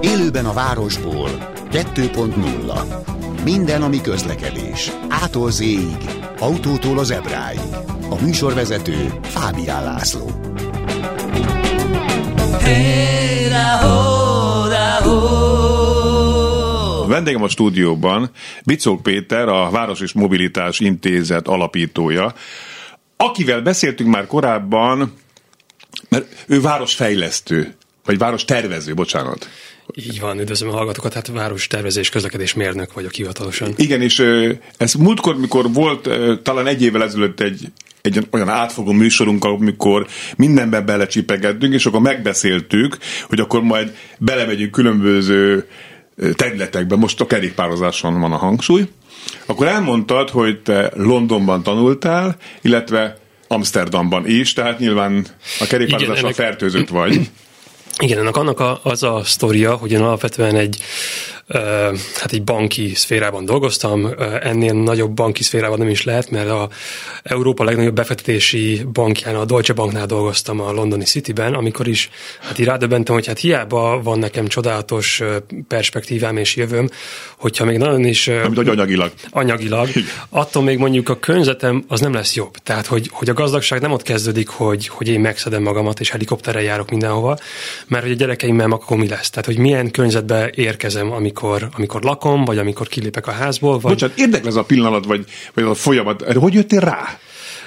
Élőben a városból 2.0 Minden, ami közlekedés. Ától z autótól az ebráig. A műsorvezető Fábián László. Vendégem a stúdióban Bicók Péter, a Város és Mobilitás Intézet alapítója, akivel beszéltünk már korábban, mert ő városfejlesztő, vagy város tervező, bocsánat. Így van, üdvözlöm a hallgatókat, hát város tervezés közlekedés mérnök vagyok hivatalosan. Igen, és ez múltkor, mikor volt talán egy évvel ezelőtt egy, egy olyan átfogó műsorunk, amikor mindenben belecsipegettünk, és akkor megbeszéltük, hogy akkor majd belemegyünk különböző területekben, most a kerékpározáson van a hangsúly, akkor elmondtad, hogy te Londonban tanultál, illetve Amsterdamban is, tehát nyilván a kerékpározásra fertőzött vagy. Igen, ennek annak a, az a sztoria, hogy én alapvetően egy hát egy banki szférában dolgoztam, ennél nagyobb banki szférában nem is lehet, mert a Európa legnagyobb befektetési bankján, a Deutsche Banknál dolgoztam a londoni Cityben, amikor is hát így rádöbbentem, hogy hát hiába van nekem csodálatos perspektívám és jövőm, hogyha még nagyon is... Amit hogy anyagilag. Anyagilag. Attól még mondjuk a környezetem az nem lesz jobb. Tehát, hogy, hogy a gazdagság nem ott kezdődik, hogy, hogy én megszedem magamat és helikopterrel járok mindenhova, mert hogy a gyerekeimmel akkor mi lesz. Tehát, hogy milyen környezetbe érkezem, amikor amikor, amikor lakom, vagy amikor kilépek a házból. Vagy... Bocsánat, érdekel ez a pillanat, vagy, vagy a folyamat. Hogy jöttél rá?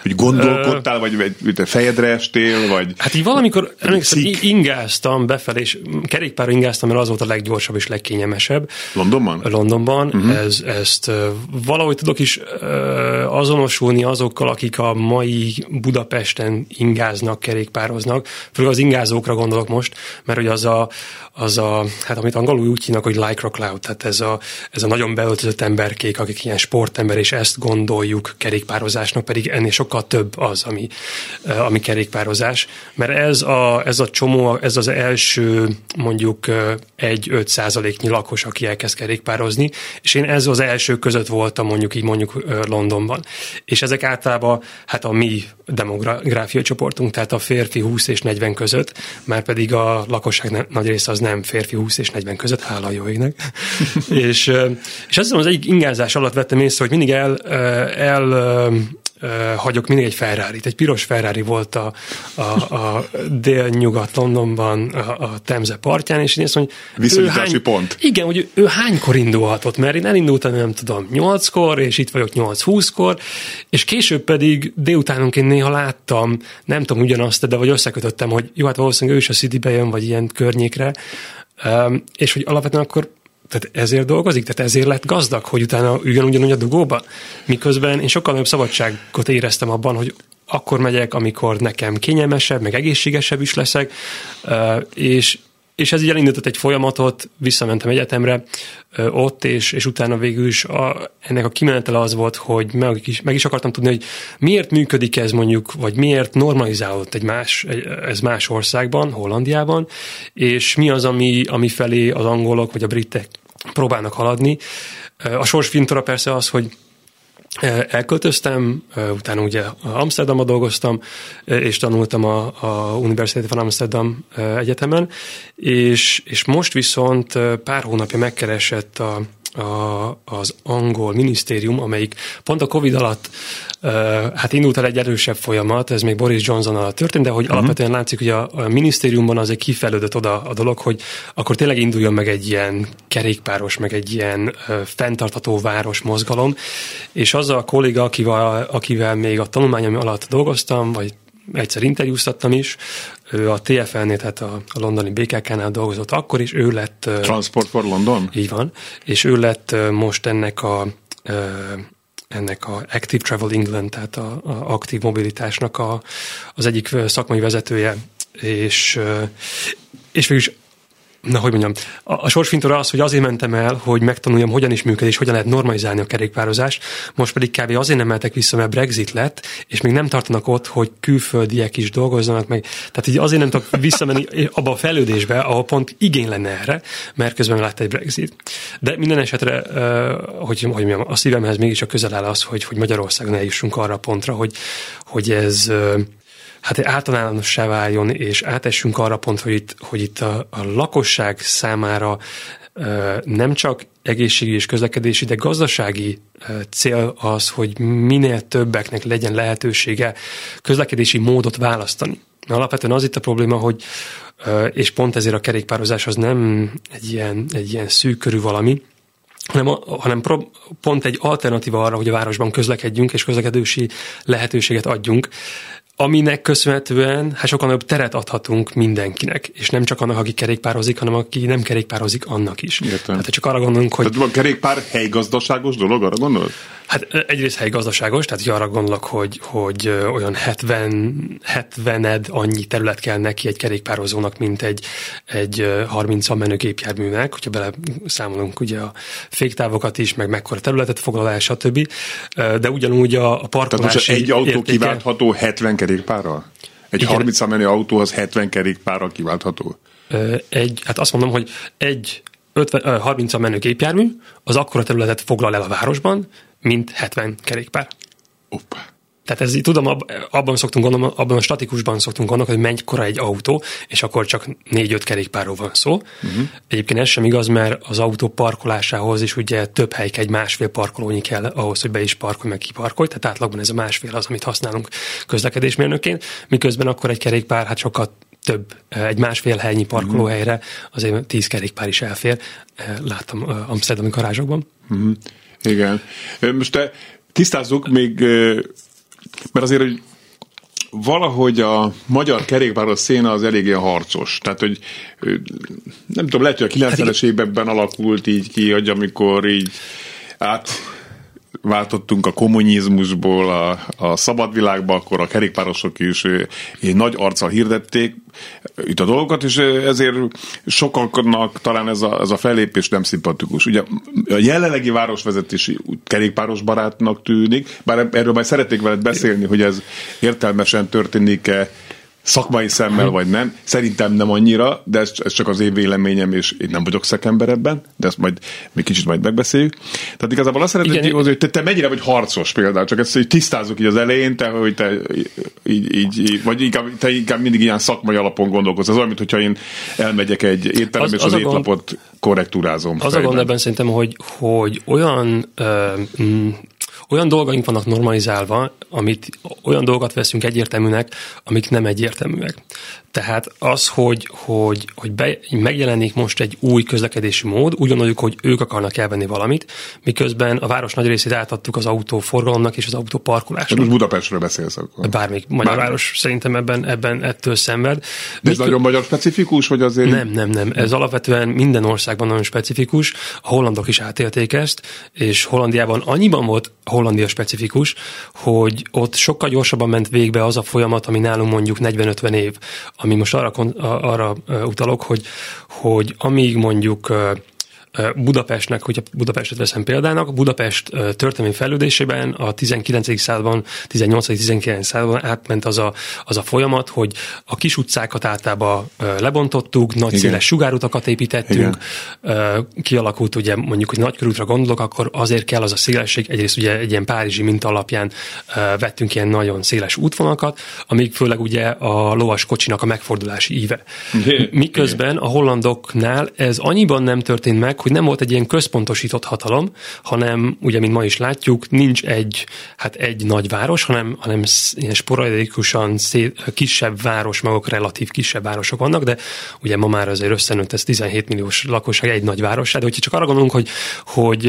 Hogy gondolkodtál, vagy, te fejedre estél, vagy... Hát így valamikor, emlékszem, ingáztam befelé, és kerékpár ingáztam, mert az volt a leggyorsabb és legkényelmesebb. Londonban? Londonban. Uh-huh. Ez, ezt valahogy tudok is azonosulni azokkal, akik a mai Budapesten ingáznak, kerékpároznak. Főleg az ingázókra gondolok most, mert hogy az a, az a, hát amit angolul úgy hívnak, hogy lycra cloud, tehát ez a, ez a nagyon beöltözött emberkék, akik ilyen sportember, és ezt gondoljuk kerékpározásnak, pedig ennél sokkal több az, ami, eh, ami kerékpározás, mert ez a, ez a csomó, ez az első mondjuk eh, egy-öt százaléknyi lakos, aki elkezd kerékpározni, és én ez az első között voltam mondjuk így mondjuk eh, Londonban. És ezek általában hát a mi demográfiai csoportunk, tehát a férfi 20 és 40 között, már pedig a lakosság nagy része az nem férfi 20 és 40 között, hála jó égnek. és, és azt hiszem, az egyik ingázás alatt vettem észre, hogy mindig el, el hagyok mindig egy ferrari Egy piros Ferrari volt a, a, a dél-nyugat Londonban, a, a Temze partján, és én azt mondom, Viszonyítási pont. Igen, hogy ő hánykor indulhatott, mert én elindultam, nem tudom, 8-kor, és itt vagyok 8-20-kor, és később pedig délutánonként néha láttam, nem tudom ugyanazt, de vagy összekötöttem, hogy jó, hát valószínűleg ő is a Citybe jön, vagy ilyen környékre, és hogy alapvetően akkor tehát ezért dolgozik, tehát ezért lett gazdag, hogy utána üljön ugyanúgy a dugóba. Miközben én sokkal nagyobb szabadságot éreztem abban, hogy akkor megyek, amikor nekem kényelmesebb, meg egészségesebb is leszek, és és ez így elindított egy folyamatot, visszamentem egyetemre ott, és, és utána végül is a, ennek a kimenetele az volt, hogy meg is, meg is akartam tudni, hogy miért működik ez mondjuk, vagy miért normalizálódott egy más, egy, ez más országban, Hollandiában, és mi az, ami, ami felé az angolok vagy a britek próbálnak haladni. A sors fintora persze az, hogy elköltöztem, utána ugye Amsterdamban dolgoztam, és tanultam a, a University of Amsterdam egyetemen, és, és most viszont pár hónapja megkeresett a, a, az angol minisztérium, amelyik pont a Covid alatt uh, hát indult el egy erősebb folyamat, ez még Boris Johnson alatt történt, de hogy uh-huh. alapvetően látszik, hogy a, a minisztériumban azért kifejlődött oda a dolog, hogy akkor tényleg induljon meg egy ilyen kerékpáros, meg egy ilyen uh, fenntartató város mozgalom, és az a kolléga, akivel, akivel még a tanulmányom alatt dolgoztam, vagy egyszer interjúztattam is, ő a TFL-nél, tehát a, a londoni BKK-nál dolgozott akkor is, ő lett... Transport for London? Így van, és ő lett most ennek a ennek a Active Travel England, tehát a, a aktív mobilitásnak a, az egyik szakmai vezetője, és, és végülis na, hogy mondjam, a, a sorsfintora az, hogy azért mentem el, hogy megtanuljam, hogyan is működik, és hogyan lehet normalizálni a kerékpározást, most pedig kb. azért nem mehetek vissza, mert Brexit lett, és még nem tartanak ott, hogy külföldiek is dolgozzanak meg. Tehát így azért nem tudok visszamenni abba a fejlődésbe, ahol pont igény lenne erre, mert közben lett egy Brexit. De minden esetre, hogy, hogy mondjam, a szívemhez mégis a közel áll az, hogy, hogy Magyarországon eljussunk arra a pontra, hogy, hogy ez hát általánossá váljon, és átessünk arra pont, hogy itt, hogy itt a, a lakosság számára nem csak egészségi és közlekedési, de gazdasági cél az, hogy minél többeknek legyen lehetősége közlekedési módot választani. Alapvetően az itt a probléma, hogy és pont ezért a kerékpározás az nem egy ilyen, egy ilyen szűk körű valami, hanem, hanem pro, pont egy alternatíva arra, hogy a városban közlekedjünk és közlekedési lehetőséget adjunk aminek köszönhetően hát sokkal nagyobb teret adhatunk mindenkinek, és nem csak annak, aki kerékpározik, hanem aki nem kerékpározik, annak is. Értem. Hát csak arra gondolunk, hogy... Tehát a kerékpár helygazdaságos dolog, arra gondolod? Hát egyrészt helygazdaságos, tehát arra gondolok, hogy, hogy olyan 70, 70 annyi terület kell neki egy kerékpározónak, mint egy, egy 30 menő gépjárműnek, hogyha bele számolunk ugye a féktávokat is, meg mekkora területet foglalás, stb. De ugyanúgy a, a parkolási Tehát most egy autó értéke... kiváltható 70 kerékpárral? Egy Igen. 30 menő autó az 70 kerékpárral kiváltható? Egy, hát azt mondom, hogy egy 50, 30 menő gépjármű, az akkora területet foglal el a városban, mint 70 kerékpár. Opa. Tehát ez tudom, abban szoktunk gondolni, abban a statikusban szoktunk gondolni, hogy mennyikora egy autó, és akkor csak 4-5 kerékpárról van szó. Uh-huh. Egyébként ez sem igaz, mert az autó parkolásához is ugye több hely egy másfél parkolónyi kell ahhoz, hogy be is parkolj, meg kiparkolj, tehát átlagban ez a másfél az, amit használunk közlekedésmérnökként, miközben akkor egy kerékpár hát sokkal több, egy másfél helynyi parkolóhelyre azért tíz kerékpár is elfér. Láttam Amsterdami garázsokban. Uh-huh. Igen. Most te tisztázzuk még, mert azért, hogy valahogy a magyar kerékpáros széna az eléggé harcos. Tehát, hogy nem tudom, lehet, hogy a 90-es hát években alakult így ki, hogy amikor így át váltottunk a kommunizmusból a, a szabad világba, akkor a kerékpárosok is egy nagy arccal hirdették itt a dolgokat, és ezért sokaknak talán ez a, ez a fellépés nem szimpatikus. Ugye a jelenlegi városvezetési kerékpáros barátnak tűnik, bár erről majd szeretnék veled beszélni, hogy ez értelmesen történik-e szakmai szemmel vagy nem. Szerintem nem annyira, de ez, ez csak az én véleményem, és én nem vagyok szakember ebben, de ezt majd még kicsit majd megbeszéljük. Tehát igazából azt szeretném kihozni, hogy te, te mennyire vagy harcos például, csak ezt hogy tisztázzuk így az elején, te, hogy te így, így, így vagy inkább, te inkább mindig ilyen szakmai alapon gondolkozz. Ez olyan, mintha én elmegyek egy étterembe, az, és az, az étlapot gond, korrektúrázom. Az fejben. a gond ebben szerintem, hogy, hogy olyan uh, olyan dolgaink vannak normalizálva, amit olyan dolgokat veszünk egyértelműnek, amik nem egyértelműek. Tehát az, hogy, hogy, hogy be, megjelenik most egy új közlekedési mód, úgy gondoljuk, hogy ők akarnak elvenni valamit, miközben a város nagy részét átadtuk az autóforgalomnak és az autóparkolásnak. Most Budapestről beszélsz akkor. Bármik magyar Bármik. város szerintem ebben, ebben ettől szenved. De ez Mikor... nagyon magyar specifikus, vagy azért? Nem, nem, nem. Ez alapvetően minden országban nagyon specifikus. A hollandok is átélték ezt, és Hollandiában annyiban volt Hollandia specifikus, hogy ott sokkal gyorsabban ment végbe az a folyamat, ami nálunk mondjuk 40-50 év. Ami most arra, arra utalok, hogy, hogy amíg mondjuk Budapestnek, hogyha Budapestet veszem példának, Budapest történelmi fejlődésében a 19. században, 18-19. században átment az a, az a folyamat, hogy a kis utcákat általában lebontottuk, nagy széles sugárutakat építettünk, Igen. kialakult ugye mondjuk, hogy nagykörútra gondolok, akkor azért kell az a szélesség, egyrészt ugye egy ilyen párizsi minta alapján vettünk ilyen nagyon széles útvonalakat, amíg főleg ugye a lovas kocsinak a megfordulási íve. Miközben a hollandoknál ez annyiban nem történt meg, hogy nem volt egy ilyen központosított hatalom, hanem ugye, mint ma is látjuk, nincs egy, hát egy nagy város, hanem, hanem ilyen sporadikusan szét, kisebb város, maguk relatív kisebb városok vannak, de ugye ma már azért összenőtt ez 17 milliós lakosság egy nagy város, de hogyha csak arra gondolunk, hogy, hogy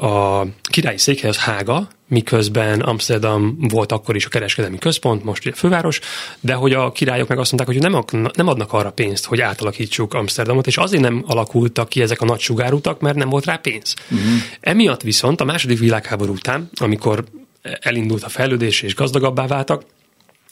a királyi székhely az Hága, miközben Amsterdam volt akkor is a kereskedelmi központ, most ugye főváros, de hogy a királyok meg azt mondták, hogy nem, nem adnak arra pénzt, hogy átalakítsuk Amsterdamot, és azért nem alakultak ki ezek a nagy sugárutak, mert nem volt rá pénz. Uh-huh. Emiatt viszont a második világháború után, amikor elindult a fejlődés és gazdagabbá váltak,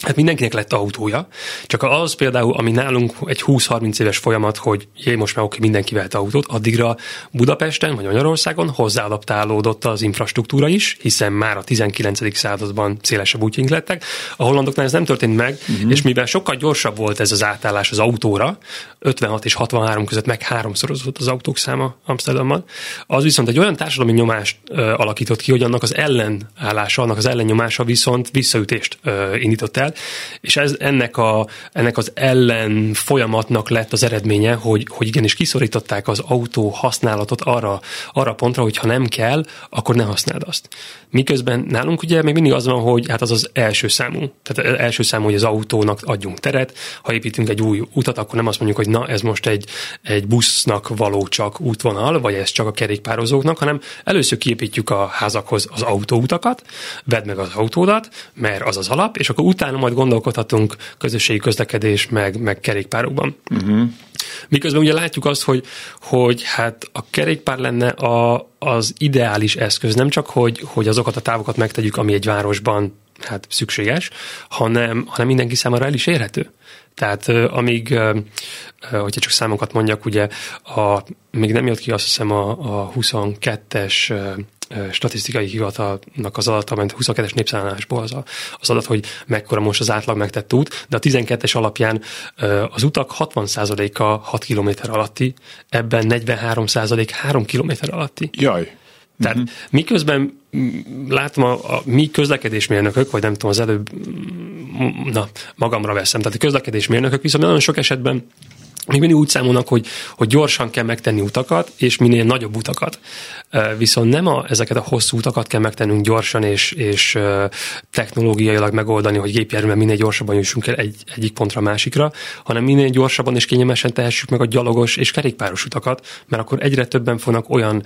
Hát mindenkinek lett autója, csak az például, ami nálunk egy 20-30 éves folyamat, hogy jé, most már oké, mindenki vett autót, addigra Budapesten vagy Magyarországon hozzáadaptálódott az infrastruktúra is, hiszen már a 19. században szélesebb útjaink lettek. A hollandoknál ez nem történt meg, uh-huh. és mivel sokkal gyorsabb volt ez az átállás az autóra, 56 és 63 között meg háromszorozott az autók száma Amsterdamban, az viszont egy olyan társadalmi nyomást ö, alakított ki, hogy annak az ellenállása, annak az ellennyomása viszont visszaütést ö, indított el, kilométert, és ez ennek, a, ennek az ellen folyamatnak lett az eredménye, hogy, hogy igenis kiszorították az autó használatot arra, arra pontra, hogy ha nem kell, akkor ne használd azt. Miközben nálunk ugye még mindig az van, hogy hát az az első számú. Tehát első számú, hogy az autónak adjunk teret. Ha építünk egy új utat, akkor nem azt mondjuk, hogy na, ez most egy, egy busznak való csak útvonal, vagy ez csak a kerékpározóknak, hanem először kiépítjük a házakhoz az autóutakat, vedd meg az autódat, mert az az alap, és akkor utána majd gondolkodhatunk közösségi közlekedés, meg, meg kerékpárokban. Uh-huh. Miközben ugye látjuk azt, hogy, hogy hát a kerékpár lenne a, az ideális eszköz, nem csak, hogy, hogy azokat a távokat megtegyük, ami egy városban hát szükséges, hanem, hanem mindenki számára el is érhető. Tehát amíg, hogyha csak számokat mondjak, ugye a, még nem jött ki azt hiszem a, a 22-es statisztikai hivatalnak az adata, ment 22-es népszállásból az, a, az adat, hogy mekkora most az átlag megtett út, de a 12-es alapján az utak 60%-a 6 km alatti, ebben 43% 3 km alatti. Jaj. Tehát uh-huh. miközben látom a, a mi közlekedésmérnökök, vagy nem tudom, az előbb, na, magamra veszem, tehát a közlekedésmérnökök viszont nagyon sok esetben még mindig úgy számolnak, hogy, hogy gyorsan kell megtenni utakat, és minél nagyobb utakat. Viszont nem a, ezeket a hosszú utakat kell megtennünk gyorsan, és, és technológiailag megoldani, hogy gépjárművel minél gyorsabban jussunk el egy, egyik pontra a másikra, hanem minél gyorsabban és kényelmesen tehessük meg a gyalogos és kerékpáros utakat, mert akkor egyre többen fognak olyan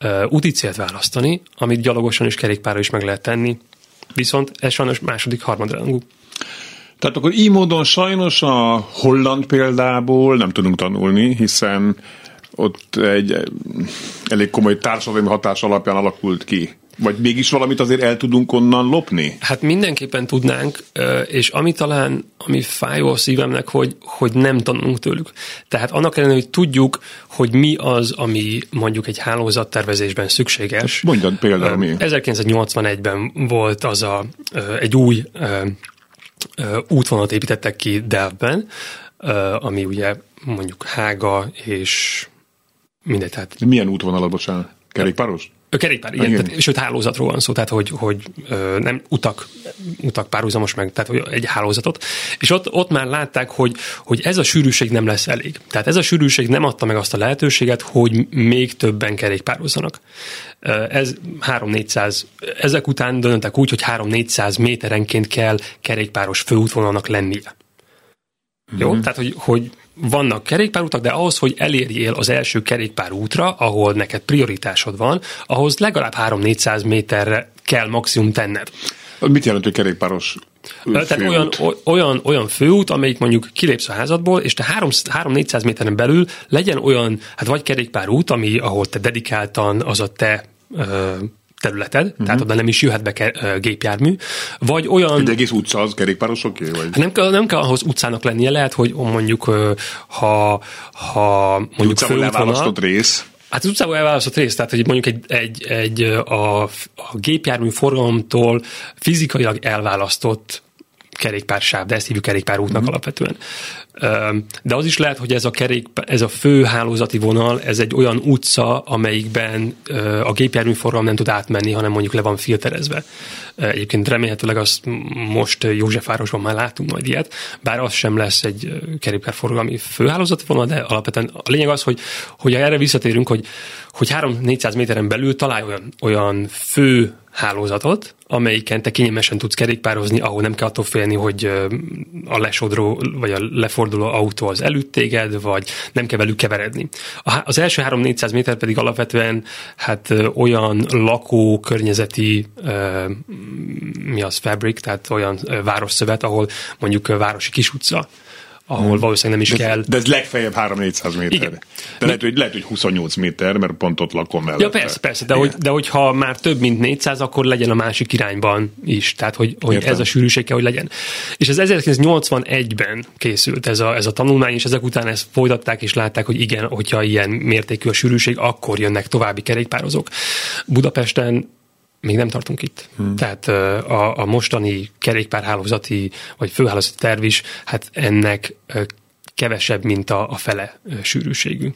uh, úti célt választani, amit gyalogosan és kerékpárra is meg lehet tenni. Viszont ez sajnos második, harmadrangú. Tehát akkor így módon sajnos a holland példából nem tudunk tanulni, hiszen ott egy elég komoly társadalmi hatás alapján alakult ki. Vagy mégis valamit azért el tudunk onnan lopni? Hát mindenképpen tudnánk, és ami talán, ami fájó a szívemnek, hogy, hogy nem tanulunk tőlük. Tehát annak ellenére, hogy tudjuk, hogy mi az, ami mondjuk egy hálózattervezésben szükséges. Mondjad például mi? 1981-ben volt az a, egy új útvonalat építettek ki Delftben, ami ugye mondjuk Hága és mindegy. Tehát... Milyen útvonalat, bocsánat? Kerékpáros? Kerékpár, igen, igen. Tehát, sőt hálózatról van szó, tehát hogy, hogy ö, nem utak, utak párhuzamos meg, tehát hogy egy hálózatot. És ott, ott már látták, hogy, hogy ez a sűrűség nem lesz elég. Tehát ez a sűrűség nem adta meg azt a lehetőséget, hogy még többen kerékpározzanak. Ez 3-400, ezek után döntöttek úgy, hogy 3-400 méterenként kell kerékpáros főútvonalnak lennie. Mm-hmm. Jó? Tehát, hogy, hogy vannak kerékpárutak, de ahhoz, hogy elérjél az első kerékpárútra, ahol neked prioritásod van, ahhoz legalább 3-400 méterre kell maximum tenned. Mit jelent, hogy kerékpáros tehát olyan, olyan, olyan főút, amelyik mondjuk kilépsz a házadból, és te 3-400 méteren belül legyen olyan, hát vagy kerékpárút, ami, ahol te dedikáltan az a te területed, uh-huh. tehát oda nem is jöhet be ke- gépjármű, vagy olyan... Egy egész utca az kerékpárosoké? Vagy? Nem, kell, nem kell ahhoz utcának lennie, lehet, hogy mondjuk ha, ha mondjuk főútvonal... rész. Hát az utcában elválasztott rész, tehát hogy mondjuk egy, egy, egy a, a gépjármű forgalomtól fizikailag elválasztott kerékpársáv, de ezt hívjuk kerékpárútnak mm. alapvetően. De az is lehet, hogy ez a, kerék, ez a fő hálózati vonal, ez egy olyan utca, amelyikben a gépjárműforgalom nem tud átmenni, hanem mondjuk le van filterezve. Egyébként remélhetőleg azt most Józsefvárosban már látunk majd ilyet, bár az sem lesz egy kerékpárforgalmi főhálózati vonal, de alapvetően a lényeg az, hogy, hogy erre visszatérünk, hogy, hogy 3-400 méteren belül találj olyan, olyan fő hálózatot, amelyiken te kényelmesen tudsz kerékpározni, ahol nem kell attól félni, hogy a lesodró vagy a leforduló autó az előtt téged, vagy nem kell velük keveredni. Az első 3-400 méter pedig alapvetően hát olyan lakó környezeti mi az fabric, tehát olyan városszövet, ahol mondjuk városi kis utca, ahol hmm. valószínűleg nem is de, kell. De ez legfeljebb 3-400 méter. Igen. De lehet, hogy, lehet, hogy 28 méter, mert pont ott lakom mellette. Ja, persze, persze, de, hogy, de hogyha már több mint 400, akkor legyen a másik irányban is. Tehát, hogy, hogy ez a sűrűség kell, hogy legyen. És ez 1981-ben készült ez a, ez a tanulmány, és ezek után ezt folytatták, és látták, hogy igen, hogyha ilyen mértékű a sűrűség, akkor jönnek további kerékpározók. Budapesten még nem tartunk itt. Hmm. Tehát a, a mostani kerékpárhálózati vagy főhálózati terv is, hát ennek kevesebb, mint a, a fele sűrűségű.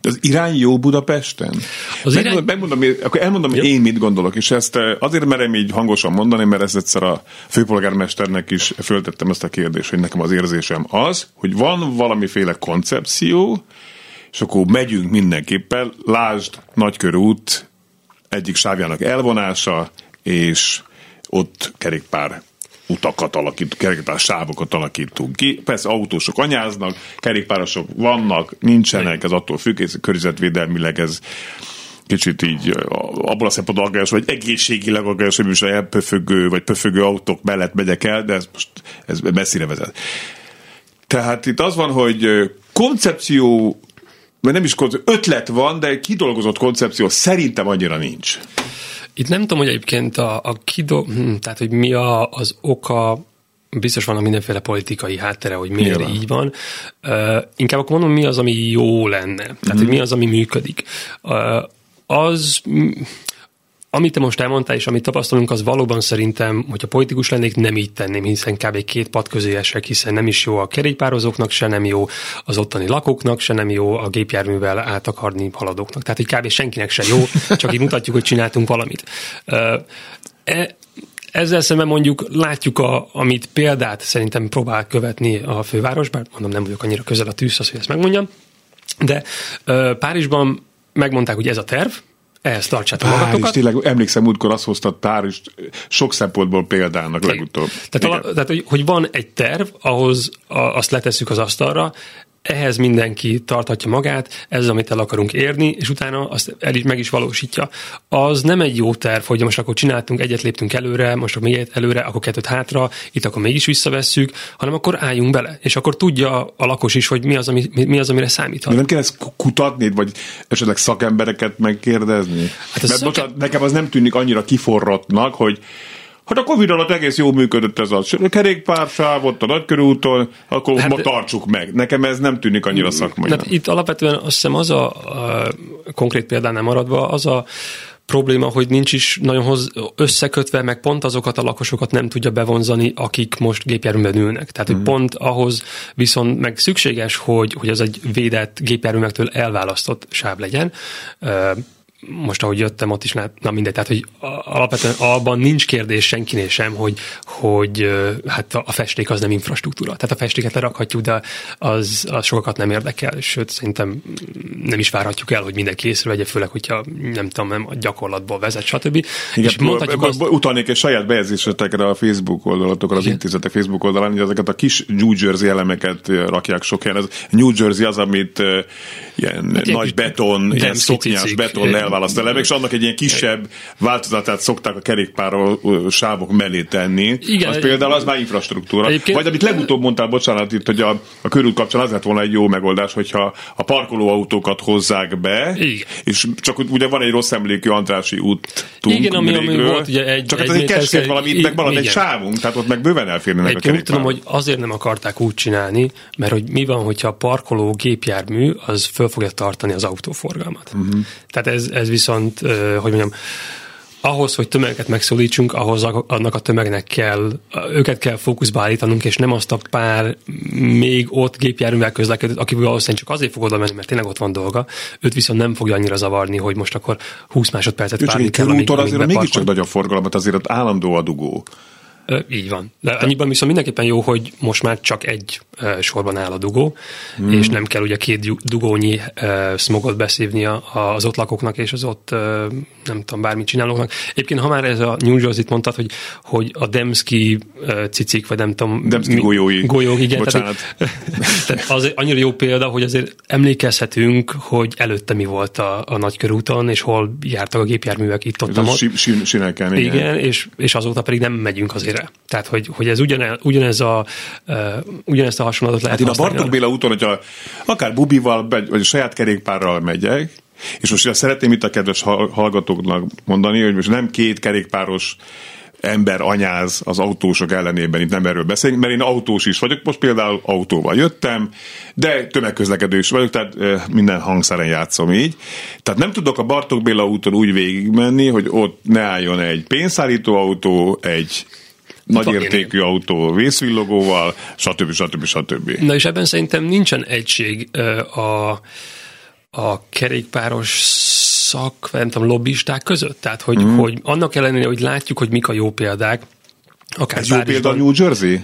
De az irány jó Budapesten? Az Meg, irány... megmondom, akkor elmondom, hogy én mit gondolok, és ezt azért merem így hangosan mondani, mert ezt egyszer a főpolgármesternek is föltettem ezt a kérdést, hogy nekem az érzésem az, hogy van valamiféle koncepció, és akkor megyünk mindenképpen, lásd Nagykörút egyik sávjának elvonása, és ott kerékpár utakat alakítunk, kerékpár sávokat alakítunk ki. Persze autósok anyáznak, kerékpárosok vannak, nincsenek, ez attól függ, ez környezetvédelmileg ez kicsit így abból a szempontból aggályos, vagy egészségileg aggályos, hogy most elpöfögő, vagy pöfögő autók mellett megyek el, de ez most ez messzire vezet. Tehát itt az van, hogy koncepció, vagy nem is koncepció, ötlet van, de kidolgozott koncepció szerintem annyira nincs. Itt nem tudom, hogy egyébként a, a kido, hm, tehát hogy mi a, az oka biztos vannak mindenféle politikai háttere, hogy miért Nyilván. így van. Uh, inkább akkor mondom, mi az, ami jó lenne. Tehát, mm. hogy mhm. mi az, ami működik. Uh, az amit te most elmondtál, és amit tapasztalunk, az valóban szerintem, hogyha politikus lennék, nem így tenném, hiszen kb. két pad közé esek, hiszen nem is jó a kerékpározóknak, se nem jó az ottani lakóknak, se nem jó a gépjárművel átakarni haladóknak. Tehát, hogy kb. senkinek se jó, csak így mutatjuk, hogy csináltunk valamit. E, ezzel szemben mondjuk látjuk, a, amit példát szerintem próbál követni a főváros, bár mondom, nem vagyok annyira közel a tűzhoz, hogy ezt megmondjam, de Párizsban megmondták, hogy ez a terv, ehhez tartsátok Párizs, magatokat. tényleg emlékszem, múltkor azt hozta Párizs sok szempontból példának legutóbb. Tehát, a, tehát hogy, hogy van egy terv, ahhoz a, azt letesszük az asztalra, ehhez mindenki tarthatja magát, ez az, amit el akarunk érni, és utána azt el is, meg is valósítja. Az nem egy jó terv, hogy most akkor csináltunk, egyet léptünk előre, most akkor még egyet előre, akkor kettőt hátra, itt akkor mégis visszavesszük, hanem akkor álljunk bele, és akkor tudja a lakos is, hogy mi az, ami, mi az amire számíthat. Nem kell ezt kutatni, vagy esetleg szakembereket megkérdezni? Hát Mert szake... bocsánat, nekem az nem tűnik annyira kiforrottnak, hogy Hát a Covid alatt egész jól működött ez a kerékpársáv ott a nagykörúton, akkor hát, ma tartsuk meg. Nekem ez nem tűnik annyira szakmai. Hát itt alapvetően azt hiszem az a, a konkrét példánál maradva, az a probléma, hogy nincs is nagyon hoz, összekötve, meg pont azokat a lakosokat nem tudja bevonzani, akik most gépjárműben ülnek. Tehát, hogy mm. pont ahhoz viszont meg szükséges, hogy, hogy ez egy védett gépjárművektől elválasztott sáv legyen most ahogy jöttem, ott is lát, na mindegy, tehát hogy alapvetően abban nincs kérdés senkinél sem, hogy, hogy hát a festék az nem infrastruktúra. Tehát a festéket lerakhatjuk, de az, az sokakat nem érdekel, sőt szerintem nem is várhatjuk el, hogy mindenki észrevegye, főleg, hogyha nem tudom, nem a gyakorlatból vezet, stb. Igen, és mondhatjuk azt... Utalnék egy saját bejegyzésetekre a Facebook oldalatokra, az Igen. intézetek Facebook oldalán, hogy ezeket a kis New Jersey elemeket rakják sok helyen. Ez New Jersey az, amit ilyen hát nagy beton, ilyen szoknyás beton elválaszt elemek, és annak egy ilyen kisebb változatát szokták a kerékpár sávok mellé tenni. Igen, az például az már infrastruktúra. Egyébként... Vagy amit legutóbb mondtál, bocsánat, itt, hogy a, a körút kapcsán az lett volna egy jó megoldás, hogyha a parkolóautókat hozzák be, Igen. és csak ugye van egy rossz emlékű Andrási út. Igen, ami, ami volt ugye egy, Csak egy hát ez egy keskét valami, itt meg van egy sávunk, tehát ott meg bőven elférnének a kerékpár. tudom, hogy azért nem akarták úgy csinálni, mert hogy mi van, hogyha a parkoló gépjármű az föl fogja tartani az autóforgalmat. Uh-huh. Tehát ez, ez viszont, hogy mondjam, ahhoz, hogy tömegeket megszólítsunk, ahhoz annak a tömegnek kell, őket kell fókuszba állítanunk, és nem azt a pár még ott gépjárművel közlekedőt, aki valószínűleg csak azért fog oda menni, mert tényleg ott van dolga, őt viszont nem fogja annyira zavarni, hogy most akkor 20 másodpercet várni kell, amíg azért mégiscsak nagy a forgalmat, azért ott állandó a dugó. Így van. De annyiban viszont mindenképpen jó, hogy most már csak egy sorban áll a dugó, mm. és nem kell ugye két dugónyi smogot beszívni az ott lakóknak és az ott nem tudom, bármit csinálóknak. Egyébként, ha már ez a New Jersey-t mondtad, hogy, hogy a Demski cicik, vagy nem tudom... Demski mi, golyói. Golyók, igen. Bocsánat. Tehát, tehát az annyira jó példa, hogy azért emlékezhetünk, hogy előtte mi volt a, a nagykörúton, és hol jártak a gépjárművek itt ott. Ez a sineken, igen. igen és, és azóta pedig nem megyünk azért. Tehát, hogy, hogy ez ugyanez, ugyanez a, uh, ugyanezt a hasonlatot lehet Hát én a Bartók Béla úton, hogyha akár bubival, vagy a saját kerékpárral megyek, és most szeretném itt a kedves hallgatóknak mondani, hogy most nem két kerékpáros ember anyáz az autósok ellenében, itt nem erről beszélünk, mert én autós is vagyok, most például autóval jöttem, de tömegközlekedő is vagyok, tehát minden hangszeren játszom így. Tehát nem tudok a Bartók Béla úton úgy végigmenni, hogy ott ne álljon egy pénzszállító autó, egy nagy értékű autó vészvillogóval, stb. stb. stb. Na és ebben szerintem nincsen egység a, a kerékpáros szak, nem tudom, lobbisták között. Tehát, hogy, mm. hogy annak ellenére, hogy látjuk, hogy mik a jó példák, akár Ez jó példa New Jersey?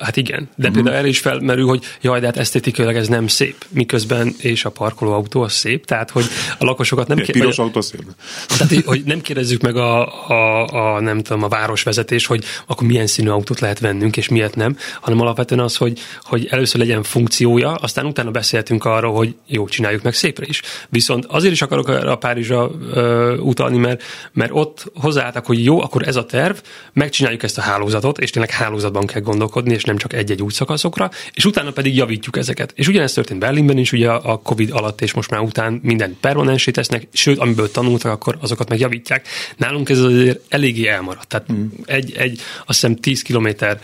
Hát igen, de uh-huh. például erre is felmerül, hogy jaj, de hát esztétikailag ez nem szép, miközben és a parkoló autó az szép, tehát hogy a lakosokat nem kérdezzük. Piros autó szép. Tehát, hogy nem kérdezzük meg a, a, a, nem tudom, a városvezetés, hogy akkor milyen színű autót lehet vennünk, és miért nem, hanem alapvetően az, hogy, hogy először legyen funkciója, aztán utána beszéltünk arról, hogy jó, csináljuk meg szépre is. Viszont azért is akarok a Párizsra ö, utalni, mert, mert ott hozzáálltak, hogy jó, akkor ez a terv, megcsináljuk ezt a hálózatot, és tényleg hálózatban kell gondolkodni, gondolkodni, és nem csak egy-egy útszakaszokra, és utána pedig javítjuk ezeket. És ugyanezt történt Berlinben is, ugye a Covid alatt és most már után minden permanensé tesznek, sőt, amiből tanultak, akkor azokat meg javítják. Nálunk ez azért eléggé elmaradt. Tehát mm. egy, egy, azt hiszem 10 kilométer,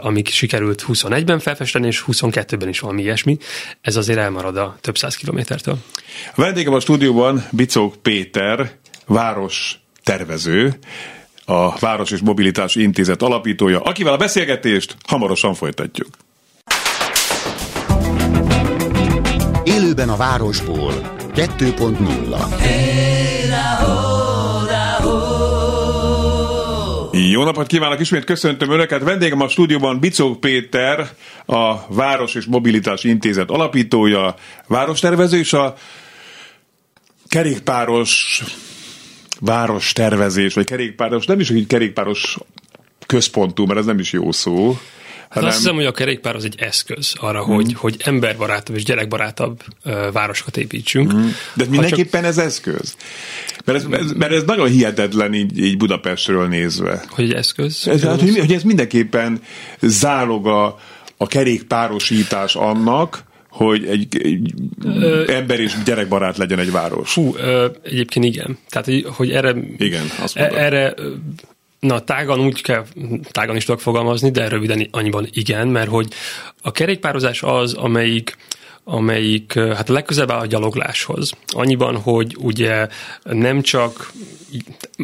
amik sikerült 21-ben felfesteni, és 22-ben is valami ilyesmi, ez azért elmarad a több száz kilométertől. A vendégem a stúdióban Bicók Péter, város tervező, a Város és Mobilitási Intézet alapítója, akivel a beszélgetést hamarosan folytatjuk. Élőben a városból 2.0 Jó napot kívánok, ismét köszöntöm Önöket. Vendégem a stúdióban Bicók Péter, a Város és Mobilitási Intézet alapítója, várostervező és a kerékpáros város tervezés, vagy kerékpáros, nem is egy kerékpáros központú, mert ez nem is jó szó. Hát azt hiszem, hogy a kerékpár az egy eszköz arra, mm. hogy, hogy emberbarátabb és gyerekbarátabb uh, városokat építsünk. Mm. De mindenképpen csak... ez eszköz. Mert ez, ez, mert ez nagyon hihetetlen így, így Budapestről nézve. Hogy egy eszköz? Ez, hát, hogy, hogy ez mindenképpen zálog a, a kerékpárosítás annak, hogy egy, egy ö, ember és gyerekbarát legyen egy város. Fú, ö, egyébként igen. Tehát, hogy, hogy erre... Igen, azt mondod. Erre Na, tágan úgy kell, tágan is tudok fogalmazni, de röviden annyiban igen, mert hogy a kerékpározás az, amelyik amelyik hát a legközelebb áll a gyalogláshoz. Annyiban, hogy ugye nem csak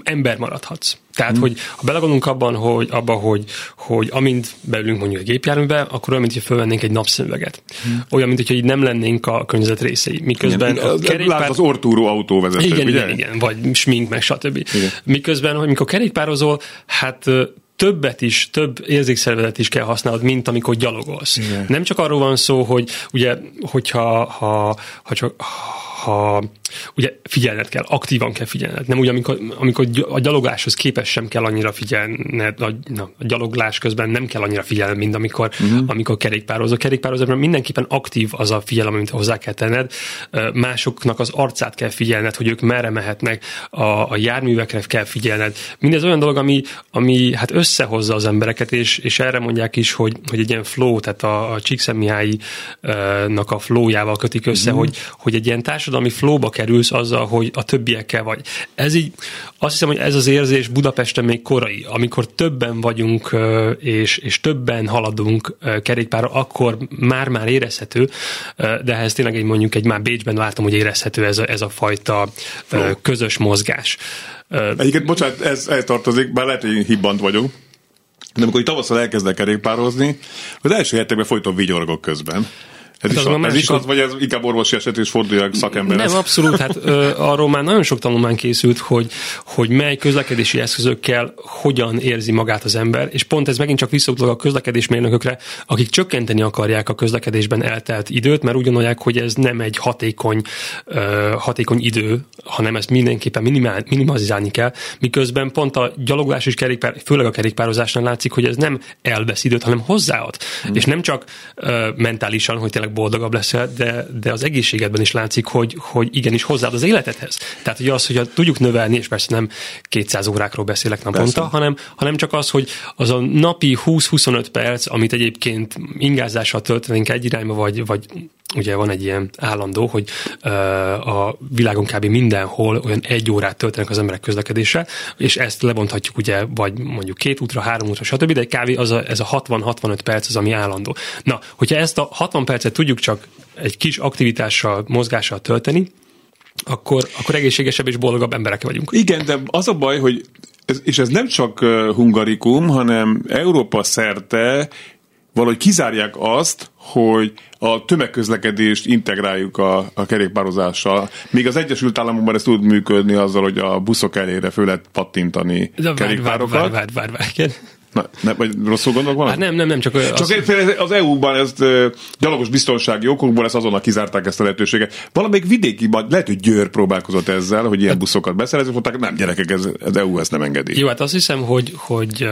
ember maradhatsz. Tehát, hmm. hogy ha belegondolunk abban, hogy, abba, hogy, hogy amint beülünk mondjuk egy gépjárműbe, akkor olyan, mint hogy fölvennénk egy napszemüveget. Hmm. Olyan, mint hogy így nem lennénk a környezet részei. Miközben igen, a kerékpár... az ortúró autóvezető, igen, ugye? Igen, igen, vagy smink, meg stb. Igen. Miközben, hogy mikor kerékpározol, hát többet is, több érzékszervezet is kell használnod, mint amikor gyalogolsz. Igen. Nem csak arról van szó, hogy ugye, hogyha ha, ha csak ha ugye figyelned kell, aktívan kell figyelned. Nem úgy, amikor, amikor a gyalogáshoz képes sem kell annyira figyelned, a, na, a gyaloglás közben nem kell annyira figyelned, mint amikor, uh-huh. amikor kerékpározol. Kerékpározásban mindenképpen aktív az a figyelem, amit hozzá kell tenned. Másoknak az arcát kell figyelned, hogy ők merre mehetnek, a, a járművekre kell figyelned. Mindez olyan dolog, ami, ami hát összehozza az embereket, és, és erre mondják is, hogy, hogy egy ilyen flow, tehát a, a Csíkszentmihalyi-nak a flowjával kötik össze, uh-huh. hogy, hogy egy ilyen társadalmi flowba kerülsz azzal, hogy a többiekkel vagy. Ez így, azt hiszem, hogy ez az érzés Budapesten még korai, amikor többen vagyunk, és, és többen haladunk kerékpárra, akkor már-már érezhető, de ez tényleg egy mondjuk egy már Bécsben láttam, hogy érezhető ez a, ez a fajta Flow. közös mozgás. Egyébként, bocsánat, ez eltartozik, bár lehet, hogy hibbant vagyok, de amikor tavasszal elkezdek kerékpározni, az első hetekben folyton vigyorgok közben. Ez, hát is, az, ez is az, vagy ez inkább orvosi eset, és forduljak szakember? Nem, abszolút. Hát ö, arról már nagyon sok tanulmány készült, hogy, hogy mely közlekedési eszközökkel hogyan érzi magát az ember, és pont ez megint csak visszautalak a közlekedésmérnökökre, akik csökkenteni akarják a közlekedésben eltelt időt, mert úgy gondolják, hogy ez nem egy hatékony, ö, hatékony idő, hanem ezt mindenképpen minimál, minimalizálni kell, miközben pont a gyaloglás és kerékpár, főleg a kerékpározásnál látszik, hogy ez nem elvesz időt, hanem hozzáad. Hmm. És nem csak ö, mentálisan, hogy tényleg boldogabb leszel, de, de az egészségedben is látszik, hogy, hogy igenis hozzáad az életedhez. Tehát, hogy az, hogy tudjuk növelni, és persze nem 200 órákról beszélek naponta, hanem, hanem csak az, hogy az a napi 20-25 perc, amit egyébként ingázással töltenénk egy irányba, vagy, vagy ugye van egy ilyen állandó, hogy a világon kb. mindenhol olyan egy órát töltenek az emberek közlekedéssel, és ezt lebonthatjuk ugye, vagy mondjuk két útra, három útra, stb., de kávé az a, ez a 60-65 perc az, ami állandó. Na, hogyha ezt a 60 percet tudjuk csak egy kis aktivitással, mozgással tölteni, akkor, akkor egészségesebb és boldogabb emberek vagyunk. Igen, de az a baj, hogy ez, és ez nem csak hungarikum, hanem Európa szerte valahogy kizárják azt, hogy a tömegközlekedést integráljuk a, a kerékpározással. Míg az Egyesült Államokban ez tud működni azzal, hogy a buszok elére föl lehet pattintani De kerékpárokat. Várj, várj, várj, várj, várj. Na, ne, vagy rosszul gondolok valamit? Hát nem, nem, nem, csak, Csak az, az EU-ban ezt gyalogos biztonsági okokból ezt azonnal kizárták ezt a lehetőséget. Valamelyik vidéki, lehet, hogy Győr próbálkozott ezzel, hogy ilyen buszokat beszerezni, mondták, nem gyerekek, ez, az EU ezt nem engedi. Jó, hát azt hiszem, hogy, hogy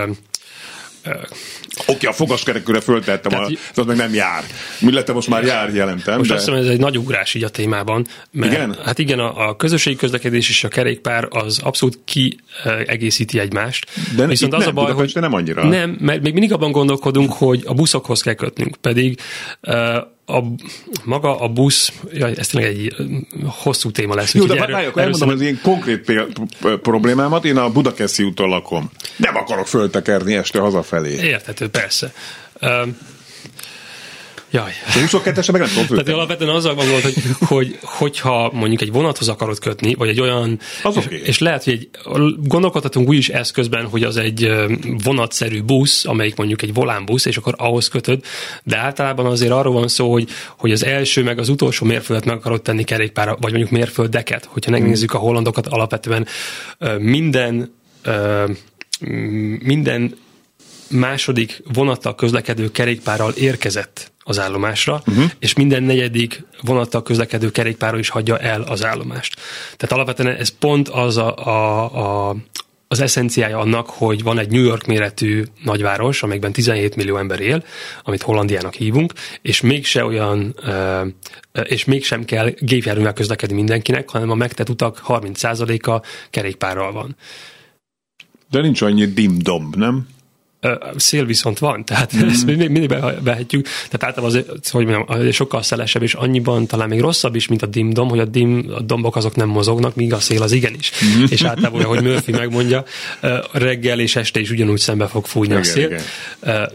Oké, okay, a fogaskerekőre föltettem, Tehát, a, az meg nem jár. Mi lett most már jár, jelentem. Most de... azt hiszem, ez egy nagy ugrás így a témában. Mert, igen? Hát igen, a, a közösségi közlekedés és a kerékpár az abszolút kiegészíti egymást. De Viszont az nem, a baj, hogy nem annyira. Nem, mert még mindig abban gondolkodunk, hogy a buszokhoz kell kötnünk, pedig a, maga a busz, jaj, ez tényleg egy hosszú téma lesz. Jó, de erről, várj, akkor elmondom az én konkrét problémámat, én a Budakeszi úton lakom. Nem akarok föltekerni este hazafelé. Érthető, persze. Uh, Jaj. A 22-esre meg nem tudom Tehát alapvetően azzal van hogy, hogy, hogyha mondjuk egy vonathoz akarod kötni, vagy egy olyan, az és, okay. és lehet, hogy egy, gondolkodhatunk úgy is eszközben, hogy az egy vonatszerű busz, amelyik mondjuk egy volánbusz, és akkor ahhoz kötöd, de általában azért arról van szó, hogy, hogy az első meg az utolsó mérföldet meg akarod tenni kerékpára, vagy mondjuk mérföldeket. Hogyha megnézzük a hollandokat, alapvetően minden minden második vonattal közlekedő kerékpárral érkezett az állomásra, uh-huh. és minden negyedik vonattal közlekedő kerékpárral is hagyja el az állomást. Tehát alapvetően ez pont az a, a, a az eszenciája annak, hogy van egy New York méretű nagyváros, amelyben 17 millió ember él, amit Hollandiának hívunk, és mégse olyan, és mégsem kell gépjárművel közlekedni mindenkinek, hanem a megtett utak 30%-a kerékpárral van. De nincs annyi dim-dom, nem? Szél viszont van, tehát mm. ezt mindig, behetjük. Tehát általában az, hogy mondjam, az sokkal szelesebb, és annyiban talán még rosszabb is, mint a dimdom, hogy a, dim, a dombok azok nem mozognak, míg a szél az igenis. Mm. És általában, hogy Murphy megmondja, reggel és este is ugyanúgy szembe fog fújni igen, a szél. Igen.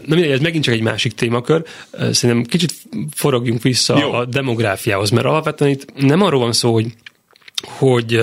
Na mindegy, ez megint csak egy másik témakör. Szerintem kicsit forogjunk vissza Jó. a demográfiához, mert alapvetően itt nem arról van szó, hogy hogy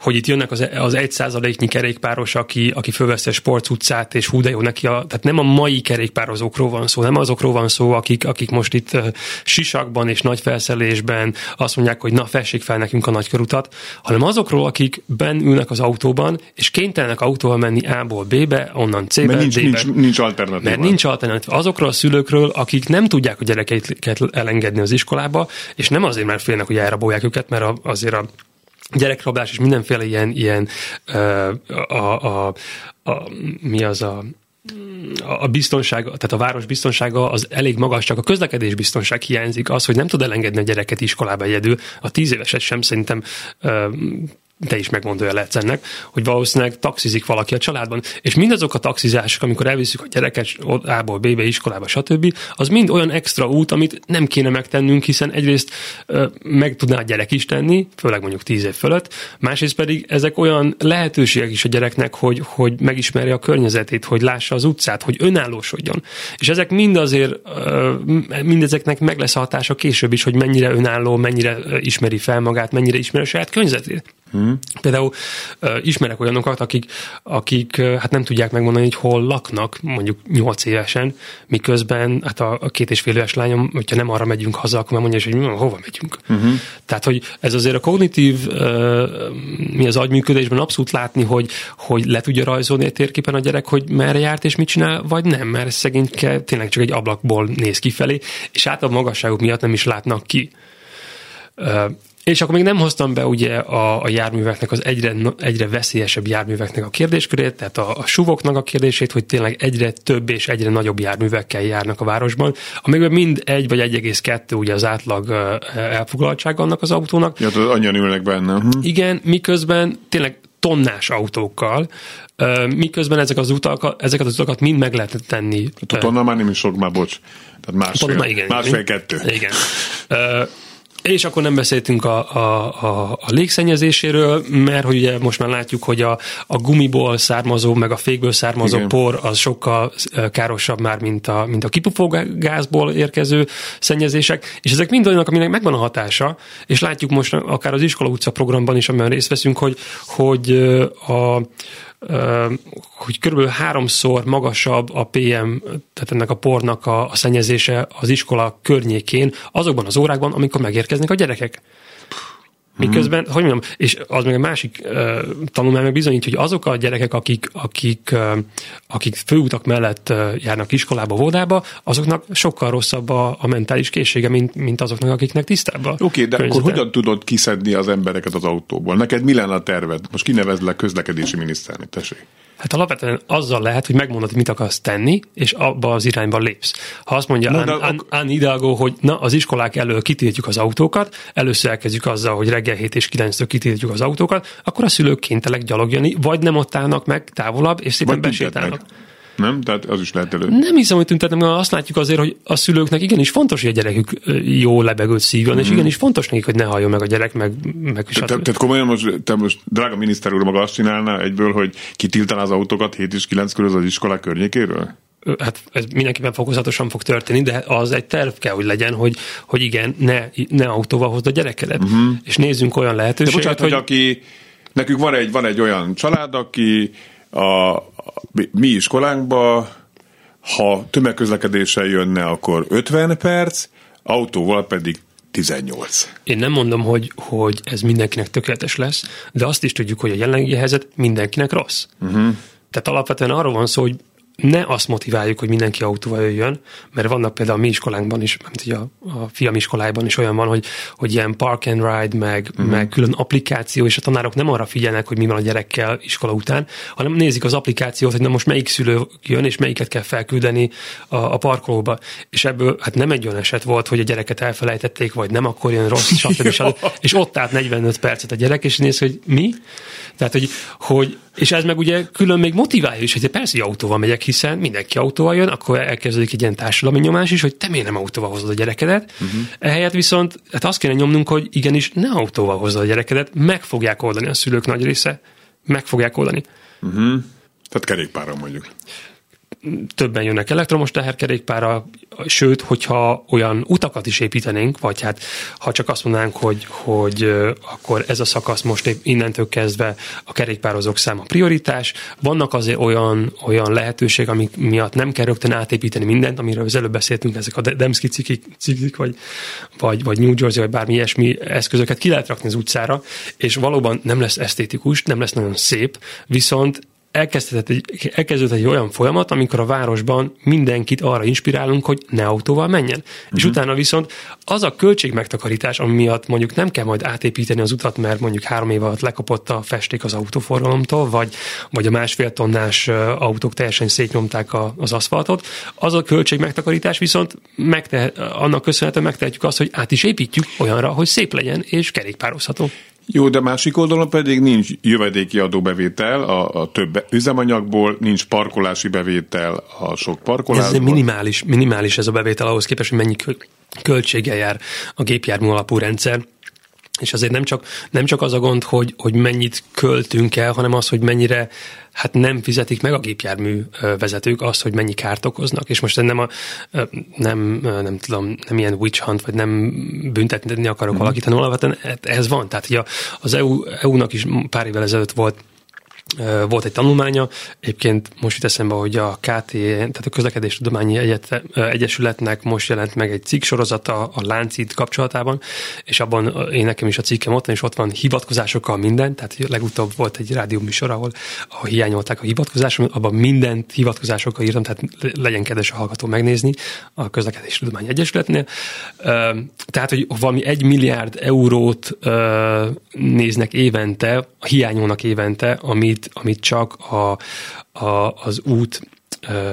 hogy itt jönnek az, az egy százaléknyi kerékpáros, aki, aki fölveszi a sport utcát, és hú, de jó neki a, tehát nem a mai kerékpározókról van szó, nem azokról van szó, akik, akik most itt sisakban és nagy felszelésben azt mondják, hogy na, fessék fel nekünk a nagykörutat, hanem azokról, akik ben ülnek az autóban, és kénytelenek autóval menni A-ból B-be, onnan C-be, Mert nincs, D-be. Nincs, nincs alternatíva. Mert nincs alternatíva. Azokról a szülőkről, akik nem tudják a gyerekeiket elengedni az iskolába, és nem azért, mert félnek, hogy elrabolják őket, mert azért a gyerekrablás és mindenféle ilyen, ilyen a, a, a, a, mi az a a biztonság, tehát a város biztonsága az elég magas, csak a közlekedés biztonság hiányzik. Az, hogy nem tud elengedni a gyereket iskolába egyedül, a tíz éveset sem szerintem te is megmondója lehetsz ennek, hogy valószínűleg taxizik valaki a családban, és mindazok a taxizások, amikor elviszük a gyereket A-ból B-be, iskolába, stb., az mind olyan extra út, amit nem kéne megtennünk, hiszen egyrészt ö, meg tudná a gyerek is tenni, főleg mondjuk tíz év fölött, másrészt pedig ezek olyan lehetőségek is a gyereknek, hogy, hogy megismerje a környezetét, hogy lássa az utcát, hogy önállósodjon. És ezek mind azért, ö, mindezeknek meg lesz a hatása később is, hogy mennyire önálló, mennyire ismeri fel magát, mennyire ismeri a saját környezetét. Hmm. Például uh, ismerek olyanokat, akik, akik uh, hát nem tudják megmondani, hogy hol laknak, mondjuk 8 évesen, miközben hát a, a két és fél éves lányom, hogyha nem arra megyünk haza, akkor mondja, hogy hova megyünk. Uh-huh. Tehát, hogy ez azért a kognitív, uh, mi az agyműködésben abszolút látni, hogy, hogy le tudja rajzolni a térképen a gyerek, hogy merre járt és mit csinál, vagy nem, mert szegényke tényleg csak egy ablakból néz kifelé, és a magasságuk miatt nem is látnak ki. És akkor még nem hoztam be ugye a, a járműveknek, az egyre, egyre veszélyesebb járműveknek a kérdéskörét, tehát a, a suvoknak a kérdését, hogy tényleg egyre több és egyre nagyobb járművekkel járnak a városban, amikben mind egy vagy 1,2 ugye az átlag elfoglaltság annak az autónak. Ja, annyian ülnek benne. Hm. Igen, miközben tényleg tonnás autókkal, miközben ezek az utakat, ezeket az utakat mind meg lehet tenni. Hát a tonna már nem is sok, már bocs. Tehát másfél, igen, másfél kettő. Igen. És akkor nem beszéltünk a, a, a, a légszennyezéséről, mert hogy ugye most már látjuk, hogy a, a gumiból származó, meg a fékből származó Igen. por az sokkal károsabb már, mint a, mint a kipufógázból érkező szennyezések, és ezek mind olyanok, aminek megvan a hatása, és látjuk most akár az iskola utca programban is, amiben részt veszünk, hogy, hogy a hogy körülbelül háromszor magasabb a PM, tehát ennek a pornak a, szennyezése az iskola környékén, azokban az órákban, amikor megérkeznek a gyerekek. Miközben, mm. hogy mondjam, és az még a másik uh, tanulmány meg bizonyítja, hogy azok a gyerekek, akik, akik, uh, akik főutak mellett uh, járnak iskolába, vodába, azoknak sokkal rosszabb a, a mentális készsége, mint, mint azoknak, akiknek tisztább Oké, okay, de környezete. akkor hogyan tudod kiszedni az embereket az autóból? Neked mi lenne a terved? Most kinevezlek közlekedési miniszterni, tessék. Hát alapvetően azzal lehet, hogy megmondod, hogy mit akarsz tenni, és abba az irányba lépsz. Ha azt mondja Ann, Ann Hidalgo, hogy na, az iskolák elől kitiltjuk az autókat, először elkezdjük azzal, hogy reggel 7 és 9-től kitiltjuk az autókat, akkor a szülők kénytelek gyalogjani, vagy nem ott állnak meg távolabb, és szépen besétálnak. Nem? Tehát az is lehet elő. Nem hiszem, hogy tüntetnek, mert azt látjuk azért, hogy a szülőknek igenis fontos, hogy a gyerekük jó lebegőt szívjon, mm. és mhm. igenis fontos nekik, hogy ne halljon meg a gyerek, meg, meg te, te, Tehát komolyan most, te most, drága miniszter úr, maga azt csinálna egyből, hogy kitiltaná az autókat 7 és 9 körül az iskolák környékéről? hát ez mindenképpen fokozatosan fog történni, de az egy terv kell, hogy legyen, hogy, hogy igen, ne, ne autóval hozd a gyerekedet. Uh-huh. És nézzünk olyan lehetőséget, de bocsánat, hogy... hogy aki, nekünk van egy, van egy olyan család, aki a, mi iskolánkba, ha tömegközlekedéssel jönne, akkor 50 perc, autóval pedig 18. Én nem mondom, hogy, hogy ez mindenkinek tökéletes lesz, de azt is tudjuk, hogy a jelenlegi helyzet mindenkinek rossz. Uh-huh. Tehát alapvetően arról van szó, hogy ne azt motiváljuk, hogy mindenki autóval jöjjön, mert vannak például a mi iskolánkban is, mert ugye a, a fiam iskolájában is olyan van, hogy, hogy ilyen park and ride, meg, uh-huh. meg külön applikáció, és a tanárok nem arra figyelnek, hogy mi van a gyerekkel iskola után, hanem nézik az applikációt, hogy na most melyik szülő jön, és melyiket kell felküldeni a, a parkolóba. És ebből hát nem egy olyan eset volt, hogy a gyereket elfelejtették, vagy nem, akkor jön rossz, stb. és ott állt 45 percet a gyerek, és néz, hogy mi? Tehát, hogy, hogy és ez meg ugye külön még motiválja is, hogy persze, hogy autóval megyek, hiszen mindenki autóval jön, akkor elkezdődik egy ilyen társadalmi nyomás is, hogy te miért nem autóval hozod a gyerekedet. Uh-huh. Ehelyett viszont hát azt kéne nyomnunk, hogy igenis ne autóval hozod a gyerekedet, meg fogják oldani a szülők nagy része. Meg fogják oldani. Uh-huh. Tehát kerékpáron mondjuk többen jönnek elektromos teherkerékpára, sőt, hogyha olyan utakat is építenénk, vagy hát ha csak azt mondanánk, hogy, hogy akkor ez a szakasz most innentől kezdve a kerékpározók száma prioritás, vannak azért olyan, olyan lehetőség, amik miatt nem kell rögtön átépíteni mindent, amiről az előbb beszéltünk, ezek a Demszki cikik vagy, vagy, vagy New Jersey, vagy bármi ilyesmi eszközöket ki lehet rakni az utcára, és valóban nem lesz esztétikus, nem lesz nagyon szép, viszont elkezdődött egy, elkezdődött egy olyan folyamat, amikor a városban mindenkit arra inspirálunk, hogy ne autóval menjen. Uh-huh. És mhm. utána viszont az a költségmegtakarítás, ami miatt mondjuk nem kell majd átépíteni az utat, mert mondjuk három év alatt lekapott a festék az autóforgalomtól, vagy, vagy a másfél tonnás autók teljesen szétnyomták a, az aszfaltot, az a költségmegtakarítás viszont megtehet, annak köszönhetően megtehetjük azt, hogy át is építjük olyanra, hogy szép legyen és kerékpározható. Jó, de másik oldalon pedig nincs jövedéki adóbevétel a, a több üzemanyagból, nincs parkolási bevétel a sok parkolásból. Ez minimális, minimális ez a bevétel ahhoz képest, hogy mennyi költséggel jár a gépjármű alapú rendszer. És azért nem csak, nem csak az a gond, hogy, hogy mennyit költünk el, hanem az, hogy mennyire hát nem fizetik meg a gépjármű vezetők azt, hogy mennyi kárt okoznak. És most nem, a, nem, nem tudom, nem ilyen witch hunt, vagy nem büntetni akarok mm. valakit, hanem alapvetően ez van. Tehát hogy az EU, EU-nak is pár évvel ezelőtt volt volt egy tanulmánya, egyébként most jut eszembe, hogy a KT, tehát a Közlekedés Tudományi Egyet, Egyesületnek most jelent meg egy cikk sorozata a láncid kapcsolatában, és abban én nekem is a cikkem ott és ott van hivatkozásokkal minden, tehát legutóbb volt egy rádió műsor, ahol, ahol hiányolták a hivatkozásokat, abban mindent hivatkozásokkal írtam, tehát legyen kedves a hallgató megnézni a Közlekedés Tudományi Egyesületnél. Tehát, hogy valami egy milliárd eurót néznek évente, hiányolnak évente, amit amit, amit csak a, a, az út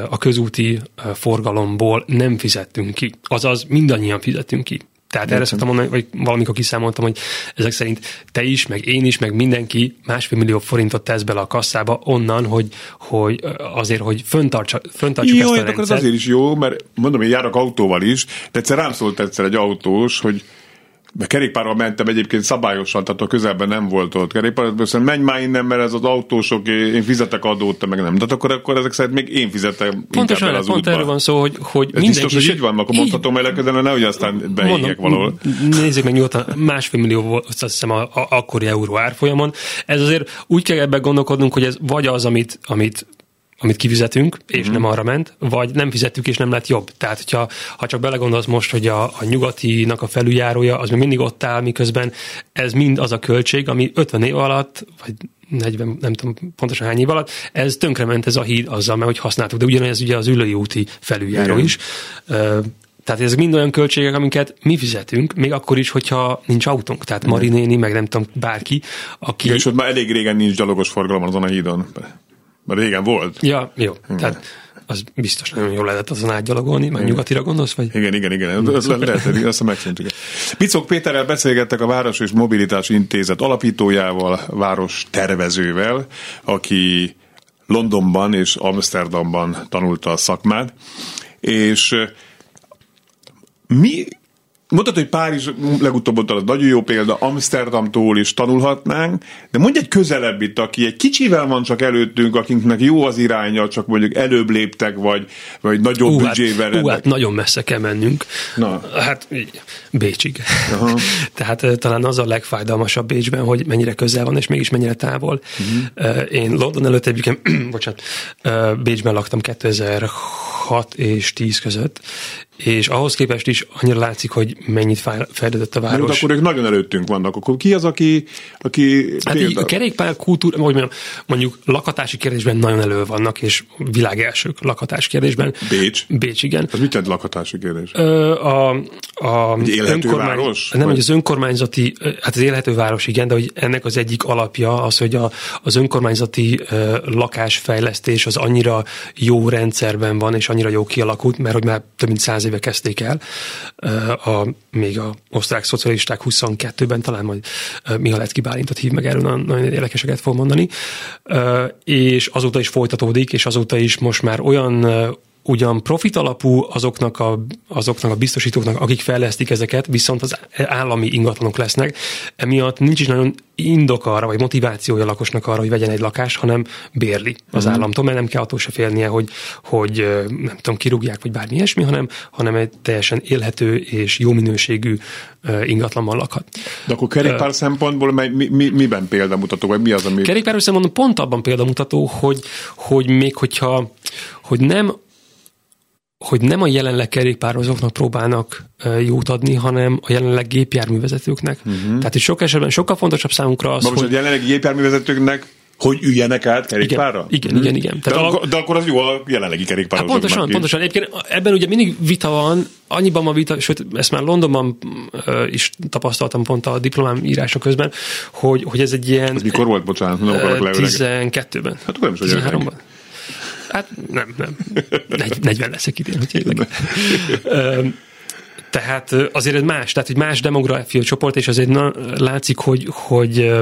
a közúti forgalomból nem fizettünk ki. Azaz mindannyian fizettünk ki. Tehát erre szoktam mondani, vagy valamikor kiszámoltam, hogy ezek szerint te is, meg én is, meg mindenki másfél millió forintot tesz bele a kasszába onnan, hogy, hogy azért, hogy föntartsa, föntartsuk jó, ezt a rendszert. azért is jó, mert mondom, én járok autóval is, de egyszer rám szólt egyszer egy autós, hogy de kerékpárral mentem egyébként szabályosan, tehát a közelben nem volt ott kerékpár, azt menj már innen, mert ez az autósok, én fizetek adót, te meg nem. Tehát akkor, akkor ezek szerint még én fizetem Pontosan, az pont erről van szó, hogy, hogy ez biztos, hogy így van, akkor mondhatom de nehogy aztán beégek valahol. Nézzük meg nyugodtan, másfél millió volt azt hiszem a, a, akkori euró árfolyamon. Ez azért úgy kell ebben gondolkodnunk, hogy ez vagy az, amit, amit amit kifizetünk, és mm. nem arra ment, vagy nem fizettük, és nem lett jobb. Tehát, hogyha ha csak belegondolsz most, hogy a, a nyugatinak a felüljárója, az még mindig ott áll, miközben ez mind az a költség, ami 50 év alatt, vagy 40, nem tudom pontosan hány év alatt, ez tönkrement ez a híd azzal, mert hogy használtuk, de ugyanez ugye az ülői úti felüljáró Igen. is. Tehát ezek mind olyan költségek, amiket mi fizetünk, még akkor is, hogyha nincs autónk. Tehát Marinéni, meg nem tudom, bárki, aki... Igen, és ott már elég régen nincs gyalogos forgalom azon a hídon. Mert régen volt. Ja, jó. Igen. Tehát az biztos nagyon jól lehetett azon átgyalogolni, meg nyugatira gondolsz, vagy? Igen, igen, igen, ez le, lehet, azt megszűntük. Picok Péterrel beszélgettek a Város és Mobilitás Intézet alapítójával, város tervezővel, aki Londonban és Amsterdamban tanulta a szakmát, és mi Mondtad, hogy Párizs legutóbb ott az nagyon jó példa, Amsterdamtól is tanulhatnánk, de mondj egy közelebbit, aki egy kicsivel van csak előttünk, akinknek jó az iránya, csak mondjuk előbb léptek, vagy, vagy nagyobb uh, büdzsével. Hát, uh, hát nagyon messze kell mennünk. Na. Hát Bécsig. Aha. Tehát talán az a legfájdalmasabb Bécsben, hogy mennyire közel van, és mégis mennyire távol. Uh-huh. Én London előtt egyébként, bocsánat, Bécsben laktam 2006 és 10 között, és ahhoz képest is annyira látszik, hogy mennyit fejlődött a város. Jó, akkor ők nagyon előttünk vannak. Akkor ki az, aki, aki hát példa... a kerékpár kultúra, vagy mondjam, mondjuk lakatási kérdésben nagyon elő vannak, és világ elsők lakatási kérdésben. Bécs? Bécs, igen. Az mit jelent lakatási kérdés? Ö, a, a egy önkormány... város? Nem, vagy? hogy az önkormányzati, hát az élhető város, igen, de hogy ennek az egyik alapja az, hogy a, az önkormányzati ö, lakásfejlesztés az annyira jó rendszerben van, és annyira jó kialakult, mert hogy már több mint száz éve kezdték el, a, még a osztrák szocialisták 22-ben, talán majd Mihalecki Bálintot hív meg erről, nagyon, nagyon érdekeseket fog mondani, és azóta is folytatódik, és azóta is most már olyan ugyan profit alapú azoknak a, azoknak a biztosítóknak, akik fejlesztik ezeket, viszont az állami ingatlanok lesznek. Emiatt nincs is nagyon indok arra, vagy motivációja a lakosnak arra, hogy vegyen egy lakást, hanem bérli az uh-huh. államtól, mert nem kell attól se félnie, hogy, hogy nem tudom, kirúgják, vagy bármi ilyesmi, hanem, hanem egy teljesen élhető és jó minőségű ingatlanban lakhat. De akkor kerékpár uh, szempontból mi, mi, miben példamutató, vagy mi az, ami... Kerékpár szempontból pont abban példamutató, hogy, hogy még hogyha hogy nem hogy nem a jelenleg kerékpározóknak próbálnak jót adni, hanem a jelenleg gépjárművezetőknek. Uh-huh. Tehát itt sok esetben sokkal fontosabb számunkra az, most hogy... a jelenlegi gépjárművezetőknek hogy üljenek át kerékpárra? Igen, igen, igen. igen. Tehát de, a... akkor, de akkor az jó a jelenlegi kerékpározóknak. Hát pontosan, pontosan. Egyébként ebben ugye mindig vita van, annyiban van vita, sőt, ezt már Londonban uh, is tapasztaltam pont a diplomám írása közben, hogy, hogy ez egy ilyen... Ez mikor volt, bocsánat, nem akarok leülni. 12-ben. Hát akkor nem is 13-ban. Hát nem, nem. 40 leszek idén, hogy Tehát azért ez más, tehát egy más demográfia csoport, és azért na, látszik, hogy, hogy,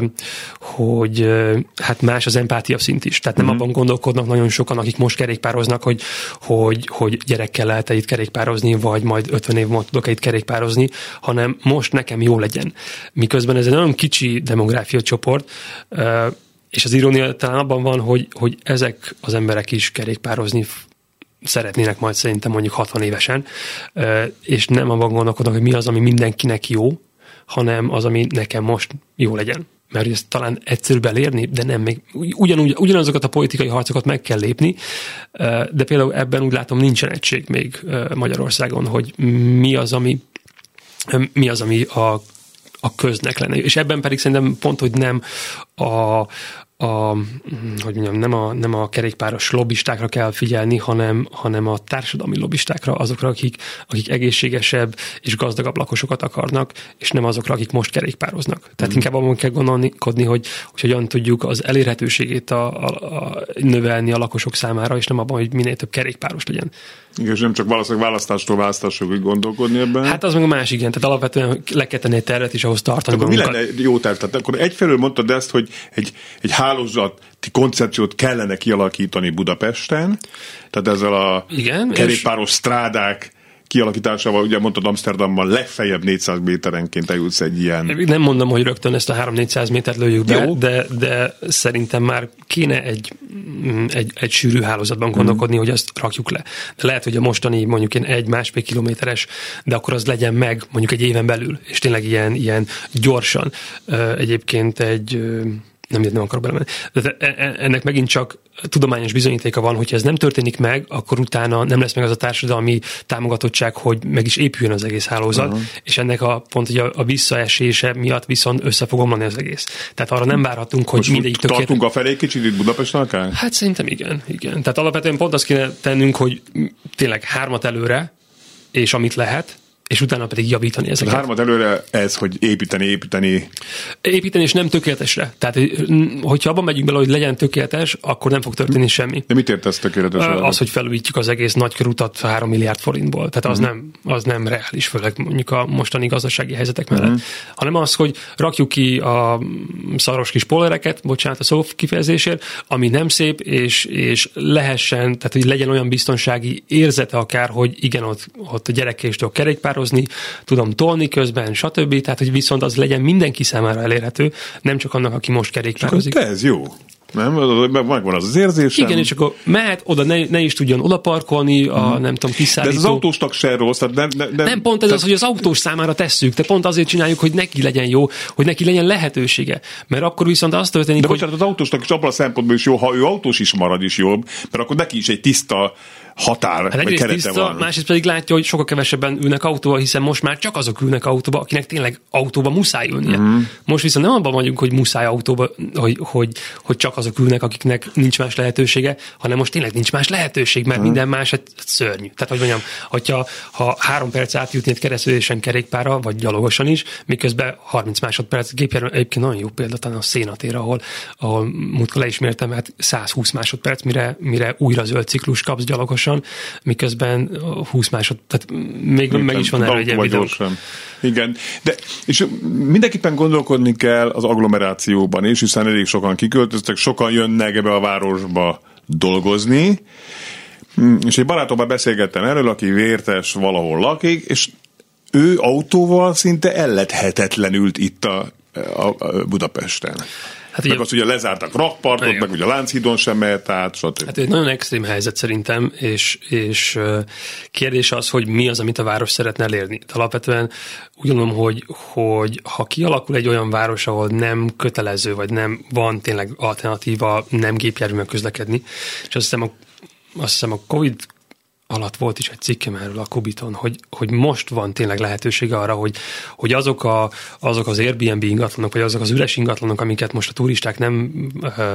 hogy hát más az empátia szint is. Tehát nem uh-huh. abban gondolkodnak nagyon sokan, akik most kerékpároznak, hogy, hogy, hogy gyerekkel lehet itt kerékpározni, vagy majd 50 év múlva tudok itt kerékpározni, hanem most nekem jó legyen. Miközben ez egy nagyon kicsi demográfia csoport, és az irónia talán abban van, hogy, hogy ezek az emberek is kerékpározni szeretnének majd szerintem mondjuk 60 évesen, és nem abban gondolkodnak, hogy mi az, ami mindenkinek jó, hanem az, ami nekem most jó legyen. Mert ezt talán egyszerűbb elérni, de nem még ugyanúgy, ugyanazokat a politikai harcokat meg kell lépni, de például ebben úgy látom nincsen egység még Magyarországon, hogy mi az, ami mi az, ami a a köznek lenne. És ebben pedig szerintem pont, hogy nem a, a, hogy mondjam, nem a, nem a kerékpáros lobbistákra kell figyelni, hanem, hanem a társadalmi lobbistákra, azokra, akik, akik egészségesebb és gazdagabb lakosokat akarnak, és nem azokra, akik most kerékpároznak. Tehát mm. inkább abban kell gondolkodni, hogy, hogy hogyan tudjuk az elérhetőségét a, a, a növelni a lakosok számára, és nem abban, hogy minél több kerékpáros legyen. Igen, és nem csak valószínűleg választástól választásokig gondolkodni ebben. Hát az meg a másik, igen. Tehát alapvetően le kell tenni egy tervet, és ahhoz tartani Akkor mi lenne jó terv? Tehát akkor egyfelől mondtad ezt, hogy egy, egy hálózati koncepciót kellene kialakítani Budapesten, tehát ezzel a igen, kerékpáros és... strádák kialakításával, ugye mondtad Amsterdamban legfeljebb 400 méterenként eljutsz egy ilyen... Nem mondom, hogy rögtön ezt a 3-400 métert lőjük be, de, de szerintem már kéne egy, egy, egy sűrű hálózatban gondolkodni, mm. hogy azt rakjuk le. De lehet, hogy a mostani mondjuk ilyen egy-másfél kilométeres, de akkor az legyen meg mondjuk egy éven belül, és tényleg ilyen, ilyen gyorsan. Egyébként egy nem, nem akarok belemenni. De e, e, ennek megint csak tudományos bizonyítéka van, hogyha ez nem történik meg, akkor utána nem lesz meg az a társadalmi támogatottság, hogy meg is épüljön az egész hálózat, uh-huh. és ennek a pont hogy a, a visszaesése miatt viszont össze fog omlani az egész. Tehát arra nem várhatunk, hogy mindegyik tökéletes. Tartunk a felé kicsit itt Budapesten akár? Hát szerintem igen, igen. Tehát alapvetően pont azt kéne tennünk, hogy tényleg hármat előre, és amit lehet, és utána pedig javítani ezeket. A hármat előre ez, hogy építeni, építeni. Építeni, és nem tökéletesre. Tehát, hogyha abban megyünk bele, hogy legyen tökéletes, akkor nem fog történni semmi. De mit értesz tökéletes? Az, hogy felújítjuk az egész nagykörutat 3 milliárd forintból. Tehát az, uh-huh. nem, az nem reális, főleg mondjuk a mostani gazdasági helyzetek mellett. Uh-huh. Hanem az, hogy rakjuk ki a szaros kis pollereket, bocsánat a szó kifejezésért, ami nem szép, és, és lehessen, tehát hogy legyen olyan biztonsági érzete akár, hogy igen, ott, ott a gyerekéstől kerékpár határozni, tudom tolni közben, stb. Tehát, hogy viszont az legyen mindenki számára elérhető, nem csak annak, aki most kerékpározik. De ez jó. Nem? Megvan az az érzésem. Igen, és akkor mehet oda, ne, ne is tudjon oda parkolni, a hmm. nem tudom, kiszállító. De ez az autóstak se rossz. Tehát nem, nem, nem, pont ez tehát... az, hogy az autós számára tesszük, de pont azért csináljuk, hogy neki legyen jó, hogy neki legyen lehetősége. Mert akkor viszont az történik, de hogy... bocsánat, az autósnak is abban a szempontból is jó, ha ő autós is marad is jobb, mert akkor neki is egy tiszta határ, hát vagy kerete tiszta, van. Másrészt pedig látja, hogy sokkal kevesebben ülnek autóba, hiszen most már csak azok ülnek autóba, akinek tényleg autóba muszáj ülnie. Mm. Most viszont nem abban vagyunk, hogy muszáj autóba, hogy, hogy, hogy csak azok ülnek, akiknek nincs más lehetősége, hanem most tényleg nincs más lehetőség, mert mm. minden más egy szörnyű. Tehát, hogy mondjam, hogyha ha három perc átjutni egy keresztülésen kerékpára, vagy gyalogosan is, miközben 30 másodperc gépjármű, egyébként nagyon jó példa talán a szénatér, ahol, ahol múltkor le is mértem, hát 120 másodperc, mire, mire újra zöld ciklus kapsz gyalogos gyorsan, miközben 20 másod, tehát még Igen, meg is van erre egy videó. Igen, de és mindenképpen gondolkodni kell az agglomerációban is, hiszen elég sokan kiköltöztek, sokan jönnek ebbe a városba dolgozni, hm, és egy barátommal beszélgettem erről, aki vértes valahol lakik, és ő autóval szinte ellethetetlenült itt a, a, a Budapesten. Hát meg ugye, azt ugye lezártak rakpartot, igen. meg ugye a Lánchídon sem mehet át, stb. Hát egy nagyon extrém helyzet szerintem, és, és kérdés az, hogy mi az, amit a város szeretne elérni. De alapvetően úgy gondolom, hogy, hogy ha kialakul egy olyan város, ahol nem kötelező, vagy nem van tényleg alternatíva nem gépjárművel közlekedni, és azt hiszem a, azt hiszem a Covid alatt volt is egy cikkem erről a Kubiton, hogy, hogy most van tényleg lehetőség arra, hogy, hogy azok, a, azok az Airbnb ingatlanok, vagy azok az üres ingatlanok, amiket most a turisták nem ö,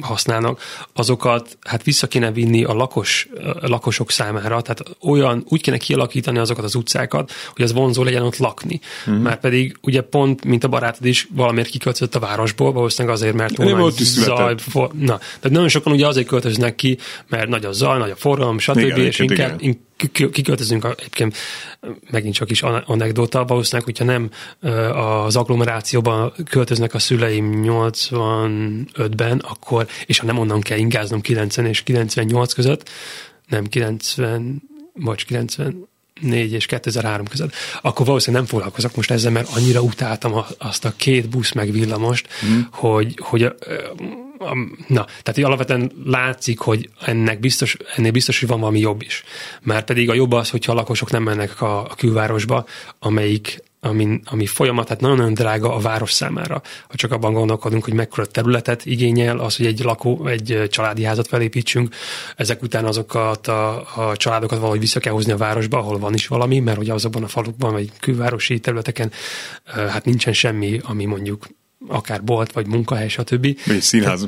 használnak, azokat hát vissza kéne vinni a, lakos, a lakosok számára, tehát olyan, úgy kéne kialakítani azokat az utcákat, hogy az vonzó legyen ott lakni. Mm. Már pedig ugye pont, mint a barátod is valamiért kiköltözött a városból, valószínűleg azért, mert volt zaj, for, na, tehát nagyon sokan ugye azért költöznek ki, mert nagy a zaj, nagy a forgalom, stb. Igen, és inkább, kiköltözünk egyébként megint csak is anekdota, valószínűleg, hogyha nem az agglomerációban költöznek a szüleim 85-ben, akkor, és ha nem onnan kell ingáznom 90 és 98 között, nem 90, vagy 90, 4 és 2003 között, akkor valószínűleg nem foglalkozok most ezzel, mert annyira utáltam azt a két busz meg villamost, mm. hogy, hogy na, tehát hogy alapvetően látszik, hogy ennek biztos, ennél biztos, hogy van valami jobb is. Már pedig a jobb az, hogyha a lakosok nem mennek a, a külvárosba, amelyik ami, ami folyamat, tehát nagyon-nagyon drága a város számára. Ha csak abban gondolkodunk, hogy mekkora területet igényel az, hogy egy lakó, egy családi házat felépítsünk, ezek után azokat a, a családokat valahogy vissza kell hozni a városba, ahol van is valami, mert ugye azokban a falukban, vagy külvárosi területeken hát nincsen semmi, ami mondjuk akár bolt, vagy munkahely, stb. Vagy színház.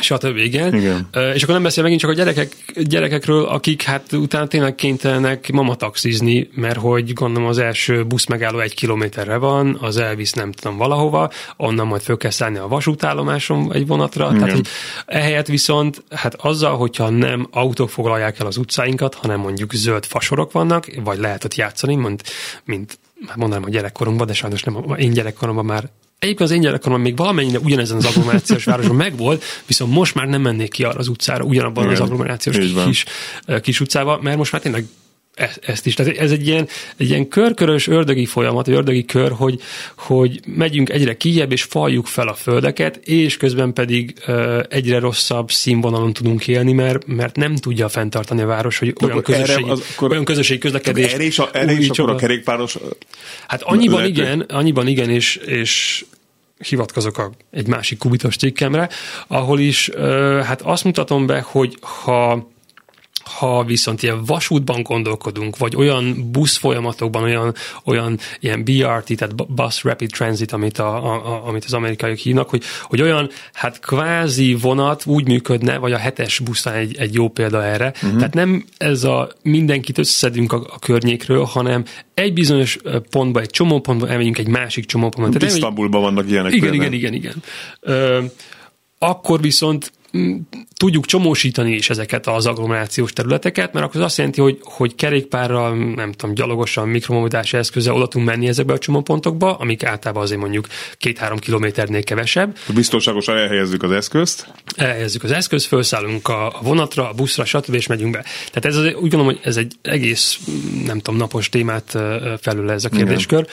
Stb. Igen. igen. És akkor nem beszél megint csak a gyerekek, gyerekekről, akik hát utána tényleg kénytelenek mamataxizni, mert hogy gondolom az első busz megálló egy kilométerre van, az elvisz nem tudom valahova, onnan majd föl kell szállni a vasútállomáson egy vonatra. Igen. Tehát, hogy ehelyett viszont, hát azzal, hogyha nem autók foglalják el az utcáinkat, hanem mondjuk zöld fasorok vannak, vagy lehet ott játszani, mint, mint hát mondanám a gyerekkorunkban, de sajnos nem, én gyerekkoromban már Egyébként az én gyerekkoromban még valamennyire ugyanezen az agglomerációs városban megvolt, viszont most már nem mennék ki arra az utcára, ugyanabban Igen, az agglomerációs kis, kis utcába, mert most már tényleg e-, ezt is. Tehát ez egy ilyen, egy ilyen körkörös ördögi folyamat, vagy ördögi kör, hogy, hogy megyünk egyre kijebb, és faljuk fel a földeket, és közben pedig uh, egyre rosszabb színvonalon tudunk élni, mert, mert nem tudja fenntartani a város, hogy olyan közösségi, az, akkor, olyan közösségi közlekedés. Erre is, a, erre is akkor a kerékpáros... Hát annyiban lehet, igen, annyiban igen, és, és hivatkozok a, egy másik kubitos cikkemre, ahol is hát azt mutatom be, hogy ha ha viszont ilyen vasútban gondolkodunk, vagy olyan busz folyamatokban, olyan, olyan ilyen BRT, tehát Bus Rapid Transit, amit, a, a, amit az amerikaiak hívnak, hogy, hogy olyan hát kvázi vonat úgy működne, vagy a hetes buszán egy, egy jó példa erre. Uh-huh. Tehát nem ez a mindenkit összeszedünk a, a környékről, hanem egy bizonyos pontba, egy csomó pontba elmegyünk egy másik csomó pontba. Isztambulban vannak ilyenek. Igen, például. igen, igen, igen. Ö, akkor viszont tudjuk csomósítani is ezeket az agglomerációs területeket, mert akkor az azt jelenti, hogy, hogy kerékpárral, nem tudom, gyalogosan, mikromobilitási eszközzel oda tudunk menni ezekbe a csomópontokba, amik általában azért mondjuk két-három kilométernél kevesebb. Biztonságosan elhelyezzük az eszközt. Elhelyezzük az eszközt, felszállunk a, vonatra, a buszra, stb. és megyünk be. Tehát ez az, úgy gondolom, hogy ez egy egész, nem tudom, napos témát felül ez a kérdéskör.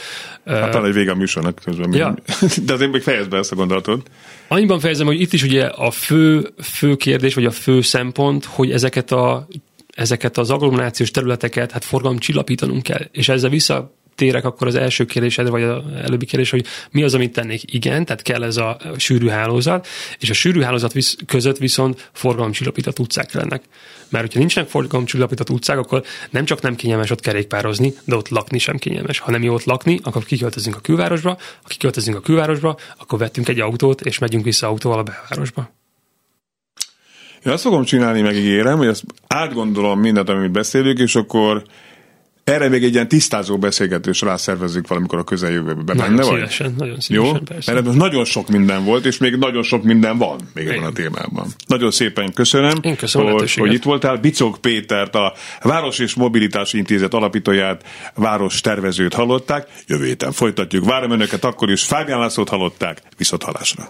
Hát talán egy vége a műsornak közben. Ja. De azért még fejezd be ezt a gondolatot. Annyiban fejezem, hogy itt is ugye a fő, fő kérdés, vagy a fő szempont, hogy ezeket a ezeket az agglomerációs területeket hát forgalomcsillapítanunk kell. És ezzel vissza térek akkor az első kérdésedre, vagy az előbbi kérdés, hogy mi az, amit tennék? Igen, tehát kell ez a sűrű hálózat, és a sűrű hálózat visz, között viszont forgalomcsillapított utcák lennek. Mert hogyha nincsenek forgalomcsillapított utcák, akkor nem csak nem kényelmes ott kerékpározni, de ott lakni sem kényelmes. Ha nem jó ott lakni, akkor kiköltözünk a külvárosba, ha kiköltözünk a külvárosba, akkor vettünk egy autót, és megyünk vissza autóval a belvárosba. Én azt fogom csinálni, megígérem, hogy azt átgondolom mindent, amit beszélünk, és akkor erre még egy ilyen tisztázó beszélgetés rászervezzük valamikor a közeljövőben. Nagyon benne szívesen, vagy? nagyon szívesen, Jó? Persze. Mert nagyon sok minden volt, és még nagyon sok minden van még ebben a témában. Nagyon szépen köszönöm, Én köszönöm hogy, hogy itt voltál. Bicok Pétert, a Város és Mobilitási Intézet alapítóját, város tervezőt hallották. Jövő héten folytatjuk. Várom önöket akkor is. Fábián Lászlót hallották. Viszont halásra.